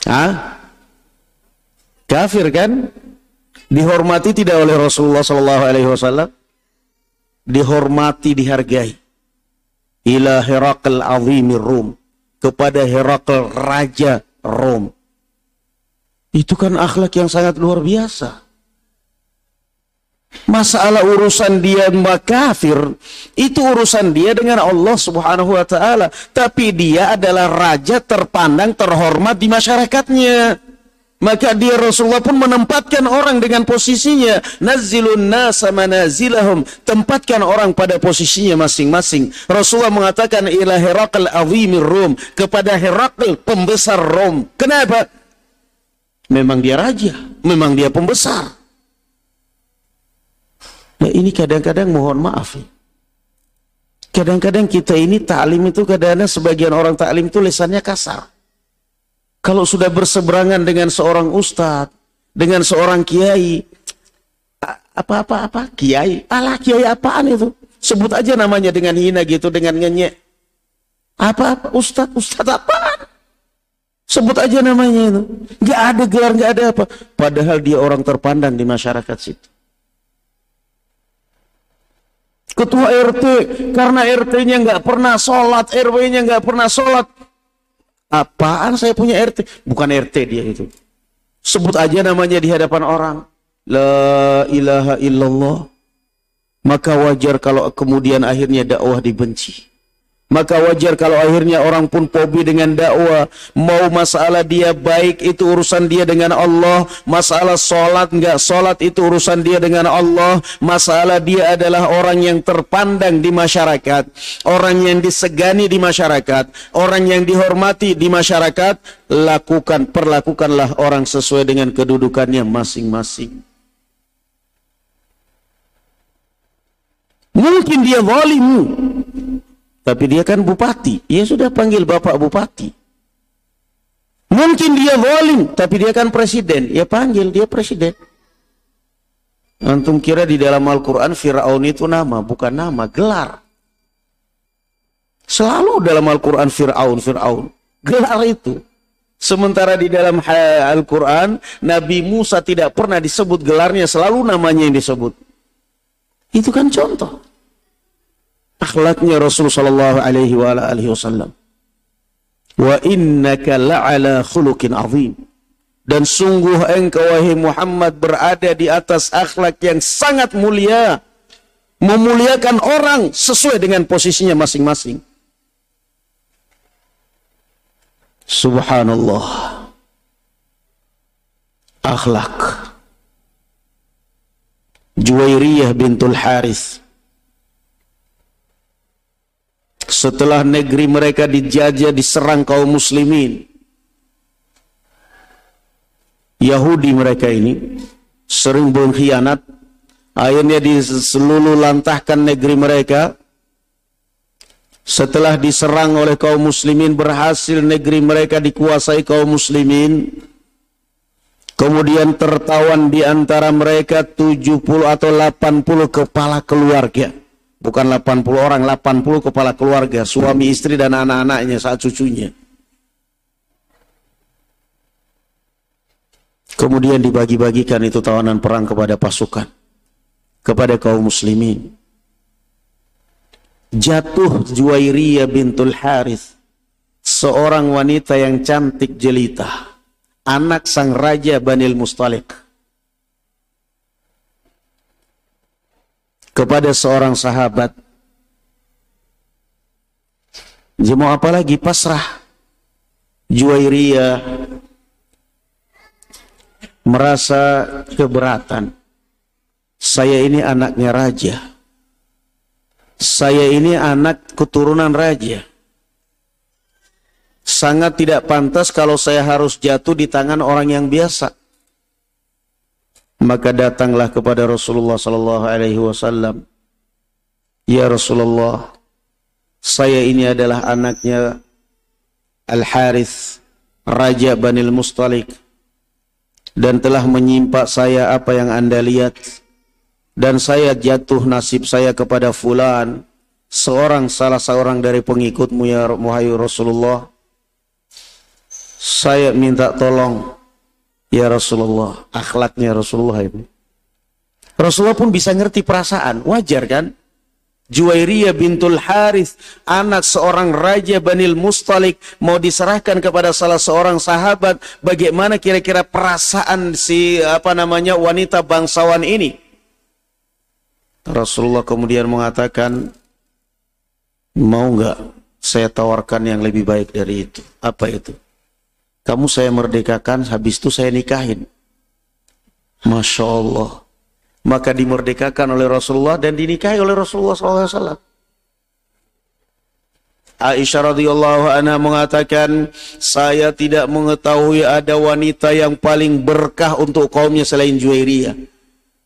Hah? Kafir kan? Dihormati tidak oleh Rasulullah sallallahu alaihi wasallam? Dihormati, dihargai. Ila Herakl azimir Rum. Kepada Herakl raja Rom. Itu kan akhlak yang sangat luar biasa. Masalah urusan dia kafir itu urusan dia dengan Allah Subhanahu wa taala, tapi dia adalah raja terpandang terhormat di masyarakatnya. Maka dia Rasulullah pun menempatkan orang dengan posisinya. Nazilun nasa manazilahum. Tempatkan orang pada posisinya masing-masing. Rasulullah mengatakan ila Herakl azimir Rom. Kepada Herakl pembesar Rom. Kenapa? Memang dia raja. Memang dia pembesar. Nah ini kadang-kadang mohon maaf ya. Kadang-kadang kita ini taklim itu kadang-kadang sebagian orang taklim itu lisannya kasar. Kalau sudah berseberangan dengan seorang ustadz, dengan seorang kiai, apa-apa apa kiai, alah kiai apaan itu? Sebut aja namanya dengan hina gitu, dengan ngenyek. Apa-apa ustadz, ustadz apaan? Sebut aja namanya itu. Gak ada gelar, gak ada apa. Padahal dia orang terpandang di masyarakat situ. Ketua RT karena RT-nya nggak pernah sholat, RW-nya nggak pernah sholat. Apaan saya punya RT? Bukan RT dia itu. Sebut aja namanya di hadapan orang. La ilaha illallah. Maka wajar kalau kemudian akhirnya dakwah dibenci. Maka wajar kalau akhirnya orang pun pobi dengan dakwah. Mau masalah dia baik itu urusan dia dengan Allah. Masalah solat enggak solat itu urusan dia dengan Allah. Masalah dia adalah orang yang terpandang di masyarakat. Orang yang disegani di masyarakat. Orang yang dihormati di masyarakat. Lakukan, perlakukanlah orang sesuai dengan kedudukannya masing-masing. Mungkin dia zalim tapi dia kan bupati. Ya sudah panggil bapak bupati. Mungkin dia zalim, tapi dia kan presiden. Ya panggil dia presiden. Antum kira di dalam Al-Quran Fir'aun itu nama, bukan nama, gelar. Selalu dalam Al-Quran Fir'aun, Fir'aun. Gelar itu. Sementara di dalam Al-Quran, Nabi Musa tidak pernah disebut gelarnya, selalu namanya yang disebut. Itu kan contoh akhlaknya Rasul sallallahu alaihi wa alihi wasallam. Wa innaka la'ala khuluqin azim. Dan sungguh engkau wahai Muhammad berada di atas akhlak yang sangat mulia. Memuliakan orang sesuai dengan posisinya masing-masing. Subhanallah. Akhlak. Juwairiyah bintul Harith setelah negeri mereka dijajah diserang kaum muslimin. Yahudi mereka ini sering berkhianat. Akhirnya diseluluh lantahkan negeri mereka. Setelah diserang oleh kaum muslimin berhasil negeri mereka dikuasai kaum muslimin. Kemudian tertawan di antara mereka 70 atau 80 kepala keluarga Bukan 80 orang, 80 kepala keluarga, suami istri dan anak-anaknya saat cucunya. Kemudian dibagi-bagikan itu tawanan perang kepada pasukan, kepada kaum muslimin. Jatuh Juwairiyah bintul Harith, seorang wanita yang cantik jelita, anak sang raja Banil Mustalik. Kepada seorang sahabat. Dia mau apa lagi? Pasrah. Juwairiyah merasa keberatan. Saya ini anaknya raja. Saya ini anak keturunan raja. Sangat tidak pantas kalau saya harus jatuh di tangan orang yang biasa. Maka datanglah kepada Rasulullah sallallahu alaihi wasallam. Ya Rasulullah, saya ini adalah anaknya Al Harith, raja Banil Mustalik. Dan telah menyimpak saya apa yang Anda lihat. Dan saya jatuh nasib saya kepada fulan seorang salah seorang dari pengikutmu ya Muhayu Rasulullah. Saya minta tolong ya Rasulullah akhlaknya Rasulullah ini Rasulullah pun bisa ngerti perasaan wajar kan Juwairiyah bintul Harith, anak seorang raja Banil Mustalik, mau diserahkan kepada salah seorang sahabat. Bagaimana kira-kira perasaan si apa namanya wanita bangsawan ini? Rasulullah kemudian mengatakan, mau nggak saya tawarkan yang lebih baik dari itu? Apa itu? Kamu saya merdekakan, habis itu saya nikahin. Masya Allah maka dimerdekakan oleh Rasulullah dan dinikahi oleh Rasulullah SAW. Aisyah radhiyallahu anha mengatakan, saya tidak mengetahui ada wanita yang paling berkah untuk kaumnya selain Juwairiyah.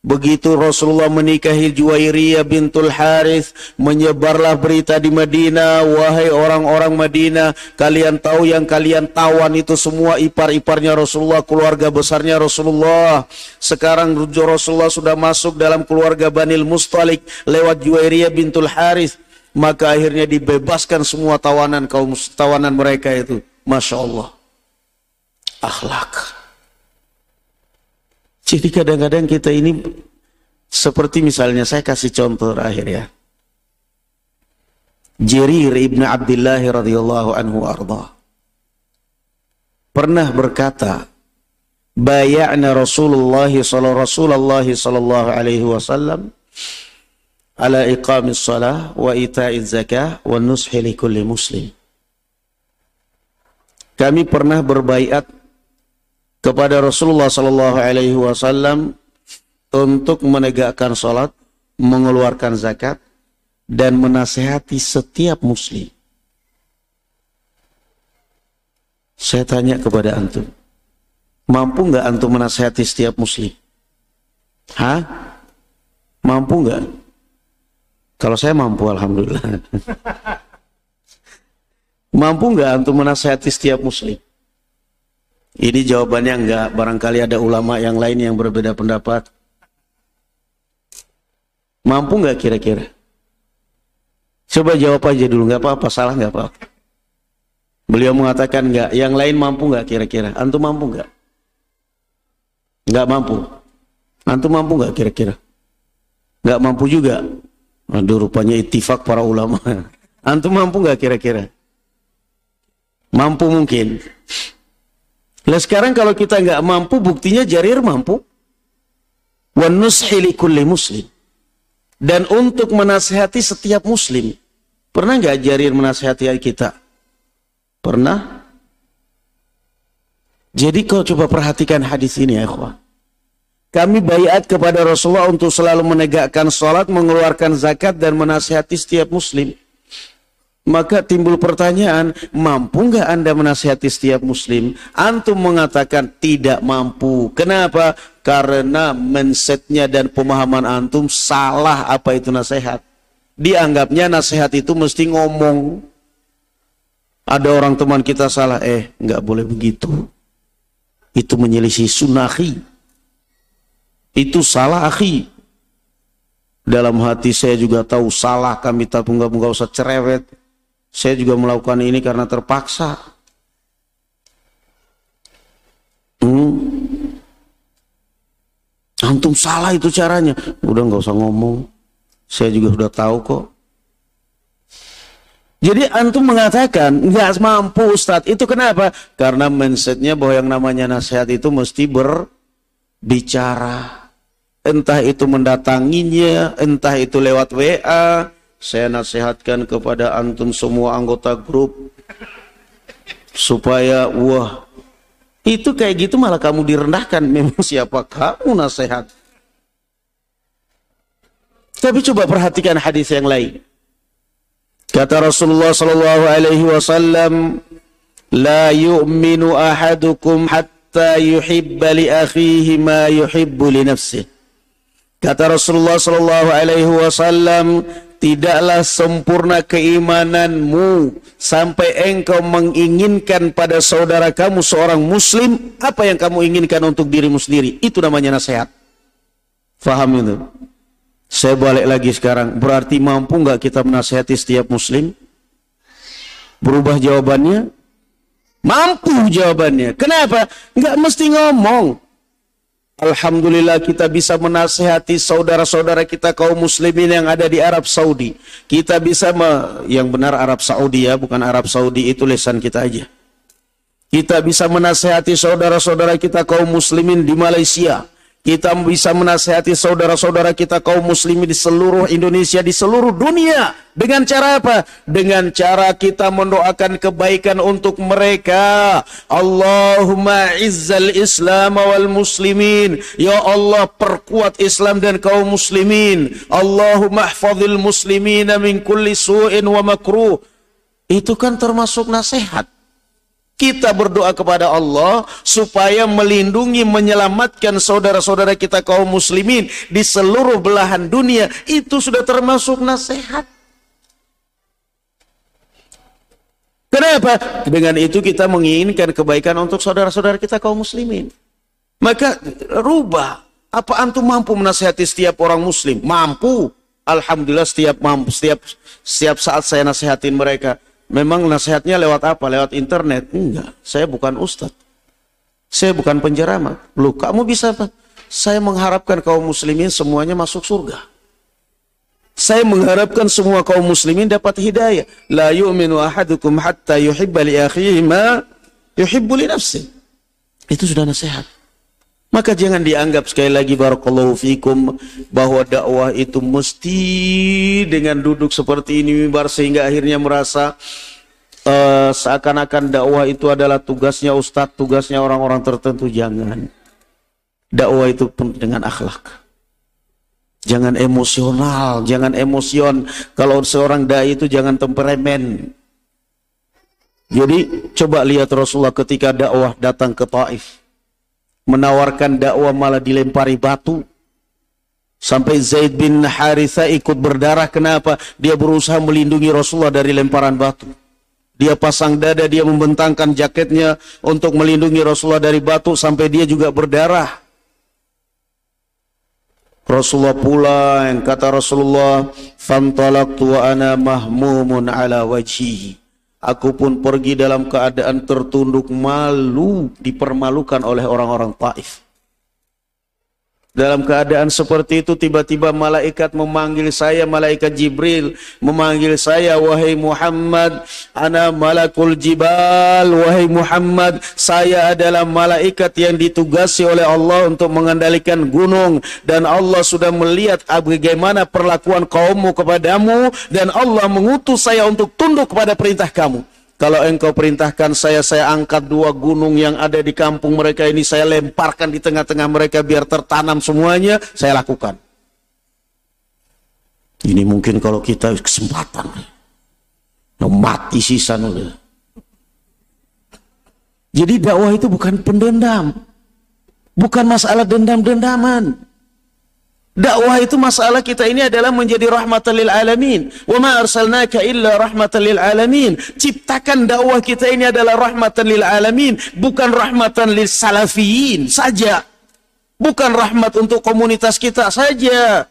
Begitu Rasulullah menikahi Juwairiyah bintul Harith, menyebarlah berita di Madinah, wahai orang-orang Madinah, kalian tahu yang kalian tawan itu semua ipar-iparnya Rasulullah, keluarga besarnya Rasulullah. Sekarang Rasulullah sudah masuk dalam keluarga Banil Mustalik lewat Juwairiyah bintul Harith, maka akhirnya dibebaskan semua tawanan kaum tawanan mereka itu. Masya Allah. Akhlak. Jadi kadang-kadang kita ini seperti misalnya saya kasih contoh terakhir ya. Jarir ibn Abdullah radhiyallahu anhu arda pernah berkata bayana Rasulullah sallallahu sallallahu alaihi wasallam ala iqamis salah wa ita'iz zakah wa nushi li kulli muslim kami pernah berbaiat kepada Rasulullah Sallallahu Alaihi Wasallam untuk menegakkan sholat, mengeluarkan zakat, dan menasehati setiap muslim. Saya tanya kepada antum, mampu nggak antum menasehati setiap muslim? Hah? Mampu nggak? Kalau saya mampu, alhamdulillah. <laughs> mampu nggak antum menasehati setiap muslim? Ini jawabannya enggak. Barangkali ada ulama yang lain yang berbeda pendapat. Mampu enggak kira-kira? Coba jawab aja dulu, enggak apa-apa, salah enggak apa-apa. Beliau mengatakan enggak. Yang lain mampu enggak kira-kira? Antum mampu enggak? Enggak mampu. Antum mampu enggak kira-kira? Enggak mampu juga. Aduh, rupanya itifak para ulama. <laughs> Antum mampu enggak kira-kira? Mampu mungkin. Nah sekarang kalau kita nggak mampu, buktinya Jarir mampu. Muslim. Dan untuk menasehati setiap muslim. Pernah nggak Jarir menasehati kita? Pernah? Jadi kau coba perhatikan hadis ini ya ikhwah. Kami bayat kepada Rasulullah untuk selalu menegakkan sholat, mengeluarkan zakat, dan menasehati setiap muslim. Maka timbul pertanyaan, mampu nggak Anda menasihati setiap muslim? Antum mengatakan tidak mampu. Kenapa? Karena mindsetnya dan pemahaman antum salah apa itu nasihat. Dianggapnya nasihat itu mesti ngomong. Ada orang teman kita salah, eh nggak boleh begitu. Itu menyelisih sunahi. Itu salah akhi. Dalam hati saya juga tahu salah kami tapi nggak usah cerewet saya juga melakukan ini karena terpaksa. Hmm. Antum salah itu caranya. Udah nggak usah ngomong. Saya juga sudah tahu kok. Jadi antum mengatakan nggak mampu Ustadz. Itu kenapa? Karena mindsetnya bahwa yang namanya nasihat itu mesti berbicara. Entah itu mendatanginya, entah itu lewat WA, saya nasihatkan kepada antum semua anggota grup supaya wah itu kayak gitu malah kamu direndahkan memang siapa kamu nasihat Tapi coba perhatikan hadis yang lain. Kata Rasulullah sallallahu alaihi wasallam, "La yu'minu ahadukum hatta yuhibba li akhihi ma yuhibbu li nafsihi." Kata Rasulullah sallallahu alaihi wasallam, tidaklah sempurna keimananmu sampai engkau menginginkan pada saudara kamu seorang muslim apa yang kamu inginkan untuk dirimu sendiri. Itu namanya nasihat. Faham itu? Saya balik lagi sekarang. Berarti mampu nggak kita menasihati setiap muslim? Berubah jawabannya? Mampu jawabannya. Kenapa? Nggak mesti ngomong. Alhamdulillah kita bisa menasehati saudara-saudara kita kaum muslimin yang ada di Arab Saudi. Kita bisa me, yang benar Arab Saudi ya, bukan Arab Saudi itu lesan kita aja. Kita bisa menasehati saudara-saudara kita kaum muslimin di Malaysia. Kita bisa menasehati saudara-saudara kita kaum muslimin di seluruh Indonesia, di seluruh dunia. Dengan cara apa? Dengan cara kita mendoakan kebaikan untuk mereka. Allahumma izzal islam wal muslimin. Ya Allah perkuat Islam dan kaum muslimin. Allahumma hafadhil muslimina min kulli su'in wa makruh. Itu kan termasuk nasihat. Kita berdoa kepada Allah supaya melindungi, menyelamatkan saudara-saudara kita kaum muslimin di seluruh belahan dunia. Itu sudah termasuk nasihat. Kenapa? Dengan itu kita menginginkan kebaikan untuk saudara-saudara kita kaum muslimin. Maka rubah. Apa antum mampu menasihati setiap orang muslim? Mampu. Alhamdulillah setiap mampu, setiap setiap saat saya nasihatin mereka. Memang nasihatnya lewat apa? Lewat internet? Enggak, saya bukan ustadz. Saya bukan penceramah. Lu, kamu bisa apa? Saya mengharapkan kaum muslimin semuanya masuk surga. Saya mengharapkan semua kaum muslimin dapat hidayah. La yu'minu ahadukum hatta yuhibba li akhihi nafsi. Itu sudah nasihat. Maka jangan dianggap sekali lagi barakallahu fikum bahwa dakwah itu mesti dengan duduk seperti ini mimbar sehingga akhirnya merasa uh, seakan-akan dakwah itu adalah tugasnya ustadz, tugasnya orang-orang tertentu. Jangan. Dakwah itu dengan akhlak. Jangan emosional, jangan emosion. Kalau seorang dai itu jangan temperamen. Jadi coba lihat Rasulullah ketika dakwah datang ke Taif menawarkan dakwah malah dilempari batu. Sampai Zaid bin Haritha ikut berdarah. Kenapa? Dia berusaha melindungi Rasulullah dari lemparan batu. Dia pasang dada, dia membentangkan jaketnya untuk melindungi Rasulullah dari batu sampai dia juga berdarah. Rasulullah pula yang kata Rasulullah, "Fantalaqtu wa ana mahmumun ala wajhihi." Aku pun pergi dalam keadaan tertunduk malu, dipermalukan oleh orang-orang Taif. Dalam keadaan seperti itu tiba-tiba malaikat memanggil saya, malaikat Jibril memanggil saya, wahai Muhammad, ana malakul jibal, wahai Muhammad, saya adalah malaikat yang ditugasi oleh Allah untuk mengendalikan gunung dan Allah sudah melihat bagaimana perlakuan kaummu kepadamu dan Allah mengutus saya untuk tunduk kepada perintah kamu. Kalau engkau perintahkan saya, saya angkat dua gunung yang ada di kampung mereka ini, saya lemparkan di tengah-tengah mereka biar tertanam semuanya, saya lakukan. Ini mungkin kalau kita kesempatan. Mati sisa Jadi dakwah itu bukan pendendam. Bukan masalah dendam-dendaman. Dakwah itu masalah kita ini adalah menjadi rahmatan lil alamin. Wa ma arsalnaka illa rahmatan lil alamin. Ciptakan dakwah kita ini adalah rahmatan lil alamin, bukan rahmatan lil salafiyin saja. Bukan rahmat untuk komunitas kita saja.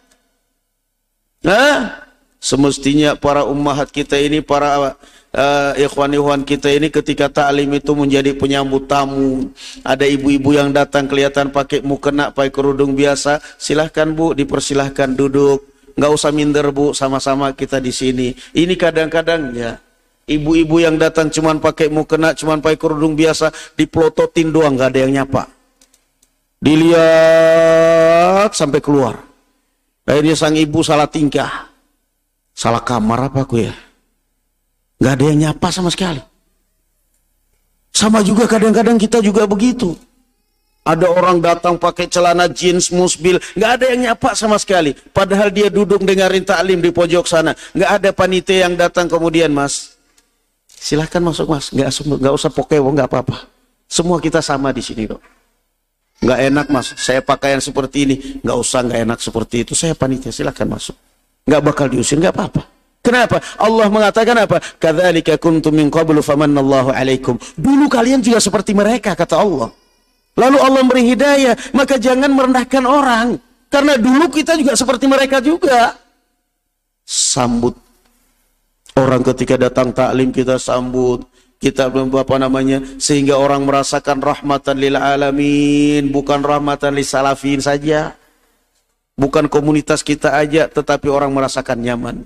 Nah, semestinya para ummahat kita ini para uh, ikhwan-ikhwan kita ini ketika taklim itu menjadi penyambut tamu. Ada ibu-ibu yang datang kelihatan pakai mukena, pakai kerudung biasa. Silahkan bu, dipersilahkan duduk. Nggak usah minder bu, sama-sama kita di sini. Ini kadang-kadang ya, ibu-ibu yang datang cuman pakai mukena, cuman pakai kerudung biasa, dipelototin doang, nggak ada yang nyapa. Dilihat sampai keluar. Akhirnya sang ibu salah tingkah. Salah kamar apa aku ya? Gak ada yang nyapa sama sekali. Sama juga kadang-kadang kita juga begitu. Ada orang datang pakai celana jeans, musbil, nggak ada yang nyapa sama sekali. Padahal dia duduk dengerin taklim di pojok sana. Nggak ada panitia yang datang kemudian, Mas. Silahkan masuk, Mas. Nggak, nggak usah pokewo, nggak apa-apa. Semua kita sama di sini kok. Nggak enak, Mas. Saya pakaian seperti ini. Nggak usah, nggak enak seperti itu. Saya panitia, silahkan masuk. Nggak bakal diusir, nggak apa-apa. Kenapa? Allah mengatakan apa? Kadzalika kuntum min qablu famannallahu alaikum. Dulu kalian juga seperti mereka kata Allah. Lalu Allah beri hidayah, maka jangan merendahkan orang. Karena dulu kita juga seperti mereka juga. Sambut. Orang ketika datang taklim kita sambut. Kita apa namanya sehingga orang merasakan rahmatan lil alamin, bukan rahmatan lil salafin saja. Bukan komunitas kita aja, tetapi orang merasakan nyaman.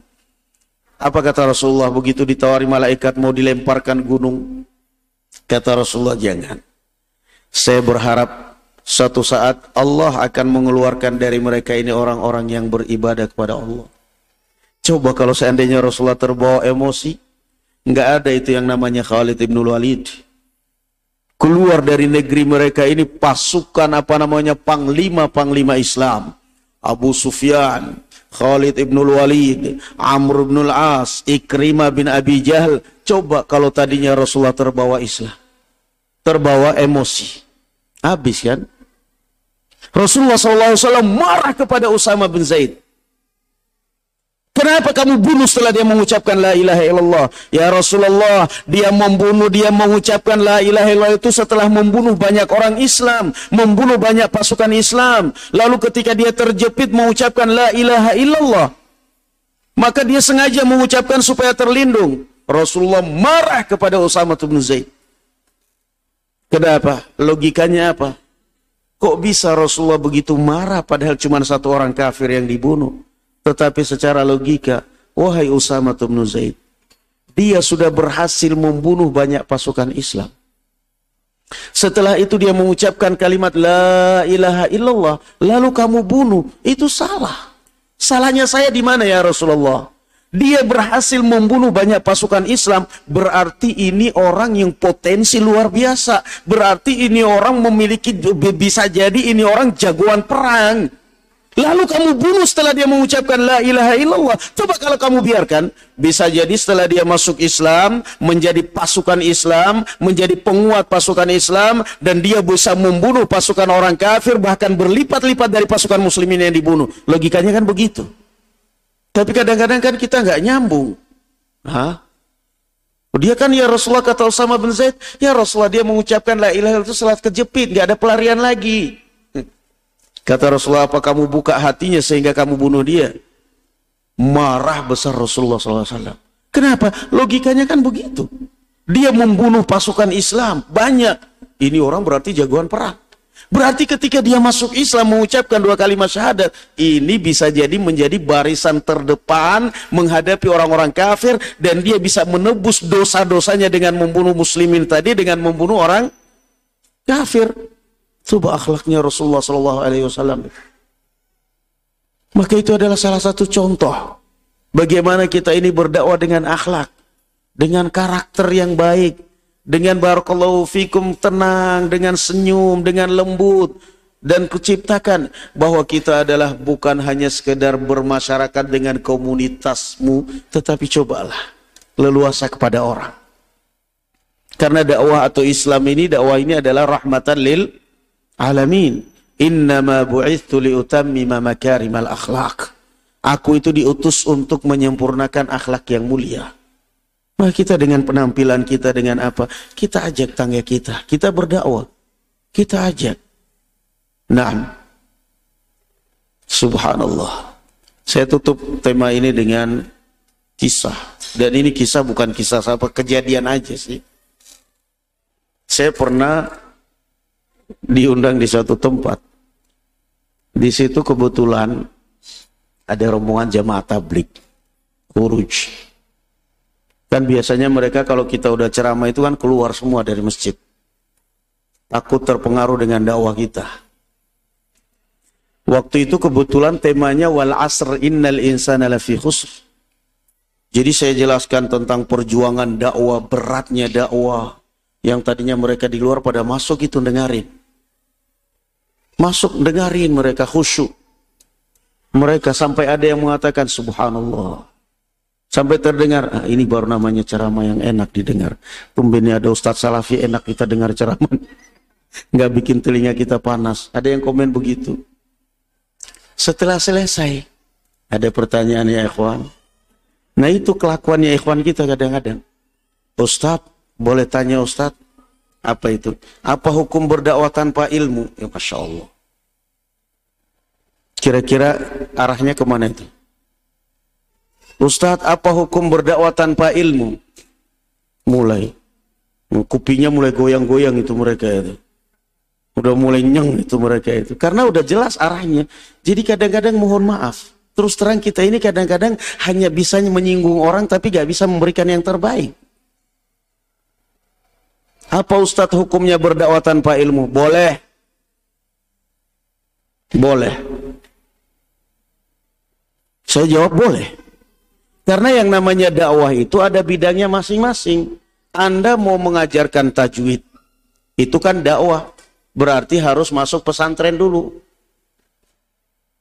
Apa kata Rasulullah begitu ditawari malaikat mau dilemparkan gunung? Kata Rasulullah jangan. Saya berharap suatu saat Allah akan mengeluarkan dari mereka ini orang-orang yang beribadah kepada Allah. Coba kalau seandainya Rasulullah terbawa emosi, nggak ada itu yang namanya Khalid ibn Walid. Keluar dari negeri mereka ini pasukan apa namanya panglima-panglima Islam. Abu Sufyan, Khalid ibn Walid, Amr ibn al-As, Ikrimah bin Abi Jahal. Coba kalau tadinya Rasulullah terbawa Islam. Terbawa emosi. Habis kan? Rasulullah SAW marah kepada Usama bin Zaid. Kenapa kamu bunuh setelah dia mengucapkan la ilaha illallah? Ya Rasulullah, dia membunuh, dia mengucapkan la ilaha illallah itu setelah membunuh banyak orang Islam, membunuh banyak pasukan Islam. Lalu ketika dia terjepit mengucapkan la ilaha illallah, maka dia sengaja mengucapkan supaya terlindung. Rasulullah marah kepada Usama bin Zaid. Kenapa? Logikanya apa? Kok bisa Rasulullah begitu marah padahal cuma satu orang kafir yang dibunuh? Tetapi secara logika, wahai Usama bin Zaid, dia sudah berhasil membunuh banyak pasukan Islam. Setelah itu dia mengucapkan kalimat la ilaha illallah, lalu kamu bunuh, itu salah. Salahnya saya di mana ya Rasulullah? dia berhasil membunuh banyak pasukan Islam, berarti ini orang yang potensi luar biasa. Berarti ini orang memiliki, bisa jadi ini orang jagoan perang. Lalu kamu bunuh setelah dia mengucapkan la ilaha illallah. Coba kalau kamu biarkan, bisa jadi setelah dia masuk Islam, menjadi pasukan Islam, menjadi penguat pasukan Islam, dan dia bisa membunuh pasukan orang kafir, bahkan berlipat-lipat dari pasukan muslimin yang dibunuh. Logikanya kan begitu. Tapi kadang-kadang kan kita nggak nyambung. Hah? Dia kan ya Rasulullah kata Usama bin Zaid, ya Rasulullah dia mengucapkan la ilaha itu salat kejepit, nggak ada pelarian lagi. Kata Rasulullah, apa kamu buka hatinya sehingga kamu bunuh dia? Marah besar Rasulullah SAW. Kenapa? Logikanya kan begitu. Dia membunuh pasukan Islam, banyak. Ini orang berarti jagoan perang. Berarti ketika dia masuk Islam mengucapkan dua kalimat syahadat, ini bisa jadi menjadi barisan terdepan menghadapi orang-orang kafir dan dia bisa menebus dosa-dosanya dengan membunuh muslimin tadi dengan membunuh orang kafir. Coba akhlaknya Rasulullah Sallallahu Alaihi Wasallam. Maka itu adalah salah satu contoh bagaimana kita ini berdakwah dengan akhlak, dengan karakter yang baik, dengan barakallahu fikum tenang, dengan senyum, dengan lembut dan kuciptakan bahwa kita adalah bukan hanya sekedar bermasyarakat dengan komunitasmu, tetapi cobalah leluasa kepada orang. Karena dakwah atau Islam ini dakwah ini adalah rahmatan lil alamin. Innama bu'ithu liutammima makarimal akhlak. Aku itu diutus untuk menyempurnakan akhlak yang mulia. Maka kita dengan penampilan kita dengan apa? Kita ajak tangga kita. Kita berdakwah. Kita ajak. Naam. Subhanallah. Saya tutup tema ini dengan kisah. Dan ini kisah bukan kisah apa kejadian aja sih. Saya pernah diundang di suatu tempat. Di situ kebetulan ada rombongan jamaah tablik. Uruj. Kan biasanya mereka kalau kita udah ceramah itu kan keluar semua dari masjid. Takut terpengaruh dengan dakwah kita. Waktu itu kebetulan temanya wal asr innal insana lafi khusr. Jadi saya jelaskan tentang perjuangan dakwah, beratnya dakwah yang tadinya mereka di luar pada masuk itu dengarin. Masuk dengarin mereka khusyuk. Mereka sampai ada yang mengatakan subhanallah. Sampai terdengar, ah, ini baru namanya ceramah yang enak didengar. Tumbennya ada Ustadz Salafi enak kita dengar ceramah. <laughs> Nggak bikin telinga kita panas. Ada yang komen begitu. Setelah selesai, ada pertanyaan ya ikhwan. Nah itu kelakuannya ikhwan kita kadang-kadang. Ustadz, boleh tanya Ustadz, apa itu? Apa hukum berdakwah tanpa ilmu? Ya Masya Allah. Kira-kira arahnya ke mana itu? Ustadz, apa hukum berdakwah tanpa ilmu? Mulai. Kupinya mulai goyang-goyang itu mereka itu. Udah mulai nyeng itu mereka itu. Karena udah jelas arahnya. Jadi kadang-kadang mohon maaf. Terus terang kita ini kadang-kadang hanya bisa menyinggung orang tapi gak bisa memberikan yang terbaik. Apa Ustadz hukumnya berdakwah tanpa ilmu? Boleh. Boleh. Saya jawab boleh. Karena yang namanya dakwah itu ada bidangnya masing-masing. Anda mau mengajarkan tajwid, itu kan dakwah. Berarti harus masuk pesantren dulu.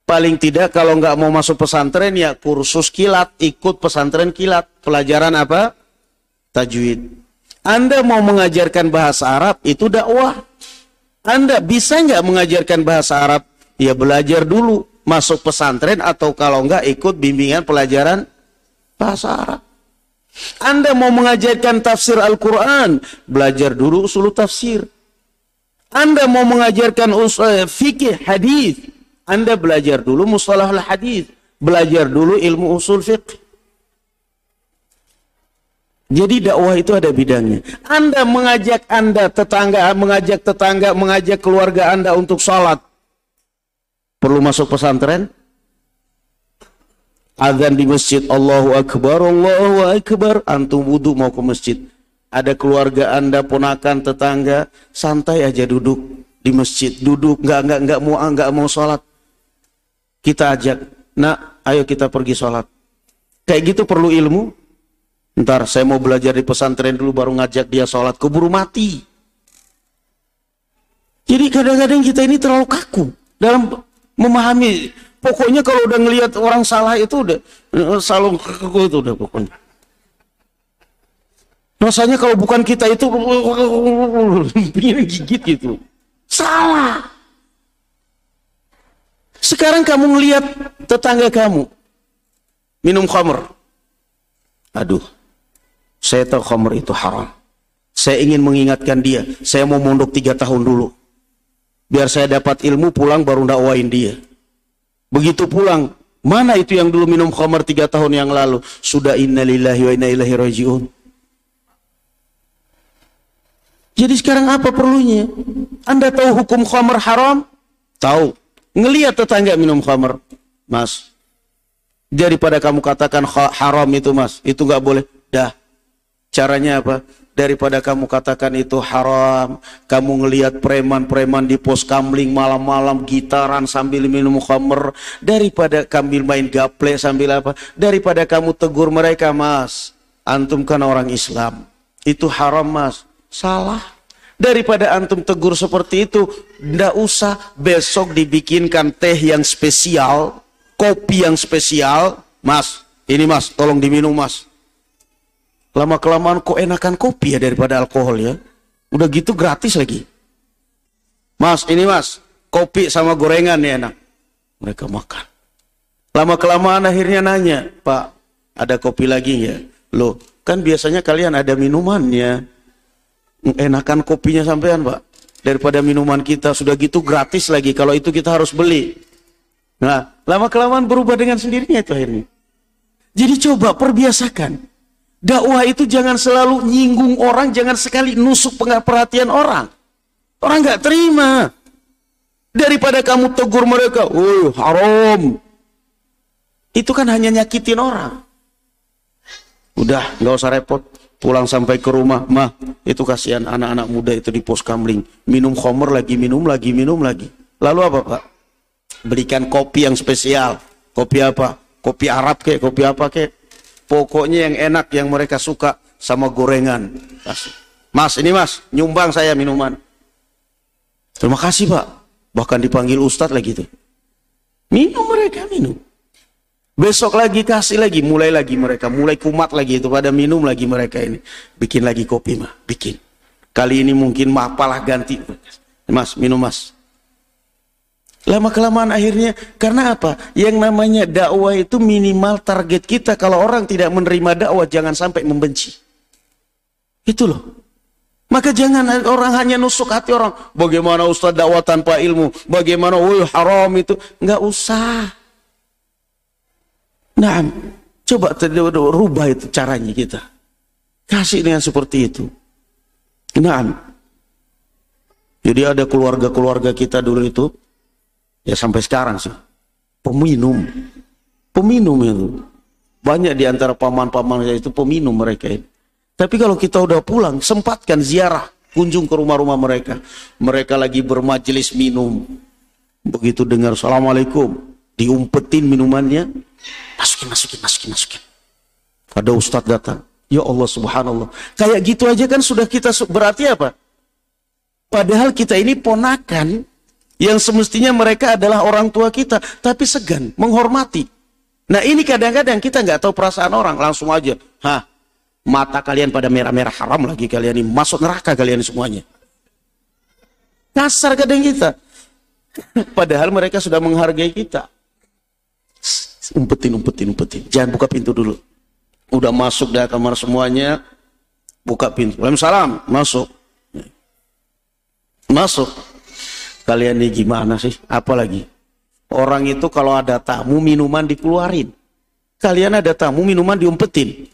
Paling tidak kalau nggak mau masuk pesantren ya kursus kilat, ikut pesantren kilat. Pelajaran apa? Tajwid. Anda mau mengajarkan bahasa Arab, itu dakwah. Anda bisa nggak mengajarkan bahasa Arab? Ya belajar dulu, masuk pesantren atau kalau nggak ikut bimbingan pelajaran bahasa Arab. Anda mau mengajarkan tafsir Al-Quran, belajar dulu usul tafsir. Anda mau mengajarkan usul, eh, fikih, hadis, Anda belajar dulu mustalah hadis, belajar dulu ilmu usul fiqh. Jadi dakwah itu ada bidangnya. Anda mengajak Anda tetangga, mengajak tetangga, mengajak keluarga Anda untuk sholat. Perlu masuk pesantren? Azan di masjid, Allahu Akbar, Allahu Akbar. Antum wudhu mau ke masjid. Ada keluarga Anda, ponakan, tetangga, santai aja duduk di masjid. Duduk, nggak nggak nggak mau nggak mau sholat. Kita ajak, nak, ayo kita pergi sholat. Kayak gitu perlu ilmu, Ntar saya mau belajar di pesantren dulu baru ngajak dia sholat, keburu mati. Jadi kadang-kadang kita ini terlalu kaku dalam memahami. Pokoknya kalau udah ngelihat orang salah itu udah selalu kaku itu udah pokoknya. Rasanya kalau bukan kita itu ingin gigit gitu. Salah. Sekarang kamu ngelihat tetangga kamu minum khamr. Aduh, saya tahu khamr itu haram. Saya ingin mengingatkan dia. Saya mau mondok tiga tahun dulu. Biar saya dapat ilmu pulang baru dakwain dia. Begitu pulang, mana itu yang dulu minum khamr tiga tahun yang lalu? Sudah innalillahi wa inna ilaihi rajiun. Jadi sekarang apa perlunya? Anda tahu hukum khamr haram? Tahu. Ngelihat tetangga minum khamr. Mas, daripada kamu katakan haram itu mas, itu nggak boleh. Dah, Caranya apa? Daripada kamu katakan itu haram, kamu ngelihat preman-preman di pos kamling malam-malam gitaran sambil minum khamer, daripada kamu main gaple sambil apa? Daripada kamu tegur mereka, Mas. Antum kan orang Islam. Itu haram, Mas. Salah. Daripada antum tegur seperti itu, ndak usah besok dibikinkan teh yang spesial, kopi yang spesial, Mas. Ini Mas, tolong diminum, Mas Lama kelamaan kok enakan kopi ya daripada alkohol ya. Udah gitu gratis lagi. Mas, ini mas, kopi sama gorengan ya enak. Mereka makan. Lama kelamaan akhirnya nanya, Pak, ada kopi lagi ya? Loh, kan biasanya kalian ada minumannya. Enakan kopinya sampean, Pak. Daripada minuman kita sudah gitu gratis lagi. Kalau itu kita harus beli. Nah, lama kelamaan berubah dengan sendirinya itu akhirnya. Jadi coba perbiasakan. Dakwah itu jangan selalu nyinggung orang, jangan sekali nusuk perhatian orang. Orang nggak terima. Daripada kamu tegur mereka, oh haram. Itu kan hanya nyakitin orang. Udah, nggak usah repot. Pulang sampai ke rumah, mah itu kasihan anak-anak muda itu di pos kamling. Minum khomer lagi, minum lagi, minum lagi. Lalu apa pak? Berikan kopi yang spesial. Kopi apa? Kopi Arab kek, kopi apa kek? Pokoknya yang enak yang mereka suka sama gorengan. Mas, ini mas, nyumbang saya minuman. Terima kasih pak. Bahkan dipanggil ustadz lagi tuh. Minum mereka, minum. Besok lagi kasih lagi, mulai lagi mereka, mulai kumat lagi itu pada minum lagi mereka ini. Bikin lagi kopi mah, bikin. Kali ini mungkin mapalah ganti. Mas, minum mas. Lama kelamaan akhirnya karena apa? Yang namanya dakwah itu minimal target kita kalau orang tidak menerima dakwah jangan sampai membenci. Itu loh. Maka jangan orang hanya nusuk hati orang. Bagaimana Ustaz dakwah tanpa ilmu? Bagaimana woi haram itu? Enggak usah. Nah, coba rubah itu caranya kita. Kasih dengan seperti itu. Nah, jadi ada keluarga-keluarga kita dulu itu, ya sampai sekarang sih, peminum. Peminum itu. Banyak di antara paman-paman itu peminum mereka ini. Tapi kalau kita udah pulang, sempatkan ziarah, kunjung ke rumah-rumah mereka. Mereka lagi bermajelis minum. Begitu dengar Assalamualaikum, diumpetin minumannya, masukin, masukin, masukin, masukin. Ada ustadz datang, ya Allah subhanallah. Kayak gitu aja kan sudah kita, berarti apa? Padahal kita ini ponakan, yang semestinya mereka adalah orang tua kita, tapi segan, menghormati. Nah ini kadang-kadang kita nggak tahu perasaan orang, langsung aja, hah, Mata kalian pada merah-merah haram lagi kalian ini. Masuk neraka kalian semuanya. Kasar kadang kita. <laughs> Padahal mereka sudah menghargai kita. Umpetin, umpetin, umpetin. Jangan buka pintu dulu. Udah masuk dah kamar semuanya. Buka pintu. Waalaikumsalam. Masuk. Masuk. Kalian ini gimana sih? Apa lagi? Orang itu kalau ada tamu minuman dikeluarin. Kalian ada tamu minuman diumpetin.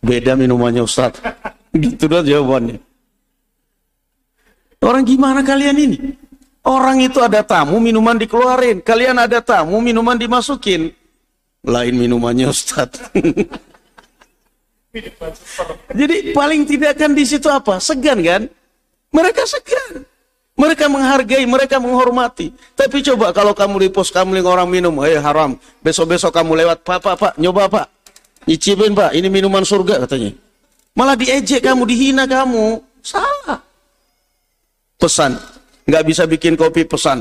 Beda minumannya Ustaz. <laughs> Gitu dah jawabannya. Orang gimana kalian ini? Orang itu ada tamu, minuman dikeluarin. Kalian ada tamu, minuman dimasukin. Lain minumannya Ustaz. <laughs> Jadi paling tidak kan di situ apa? Segan kan? Mereka segan. Mereka menghargai, mereka menghormati. Tapi coba kalau kamu di pos kamu orang minum, eh haram. Besok-besok kamu lewat, pak, pak, pak, nyoba pak. Icipin pak, ini minuman surga katanya. Malah diejek kamu, dihina kamu. Salah. Pesan. Nggak bisa bikin kopi pesan.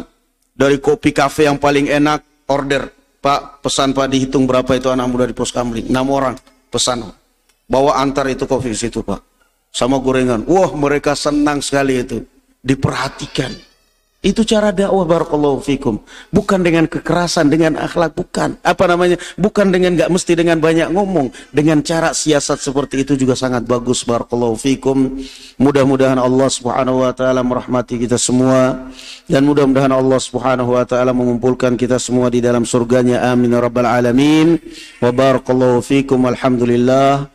Dari kopi kafe yang paling enak, order. Pak, pesan pak dihitung berapa itu anak muda di pos kamling. Enam orang, pesan. Bawa antar itu kopi situ pak. Sama gorengan. Wah mereka senang sekali itu. Diperhatikan. Itu cara dakwah barakallahu fikum. Bukan dengan kekerasan, dengan akhlak, bukan. Apa namanya? Bukan dengan nggak mesti dengan banyak ngomong. Dengan cara siasat seperti itu juga sangat bagus barakallahu fikum. Mudah-mudahan Allah Subhanahu wa taala merahmati kita semua dan mudah-mudahan Allah Subhanahu wa taala mengumpulkan kita semua di dalam surganya. Amin ya rabbal alamin. Wa barakallahu fikum. Alhamdulillah.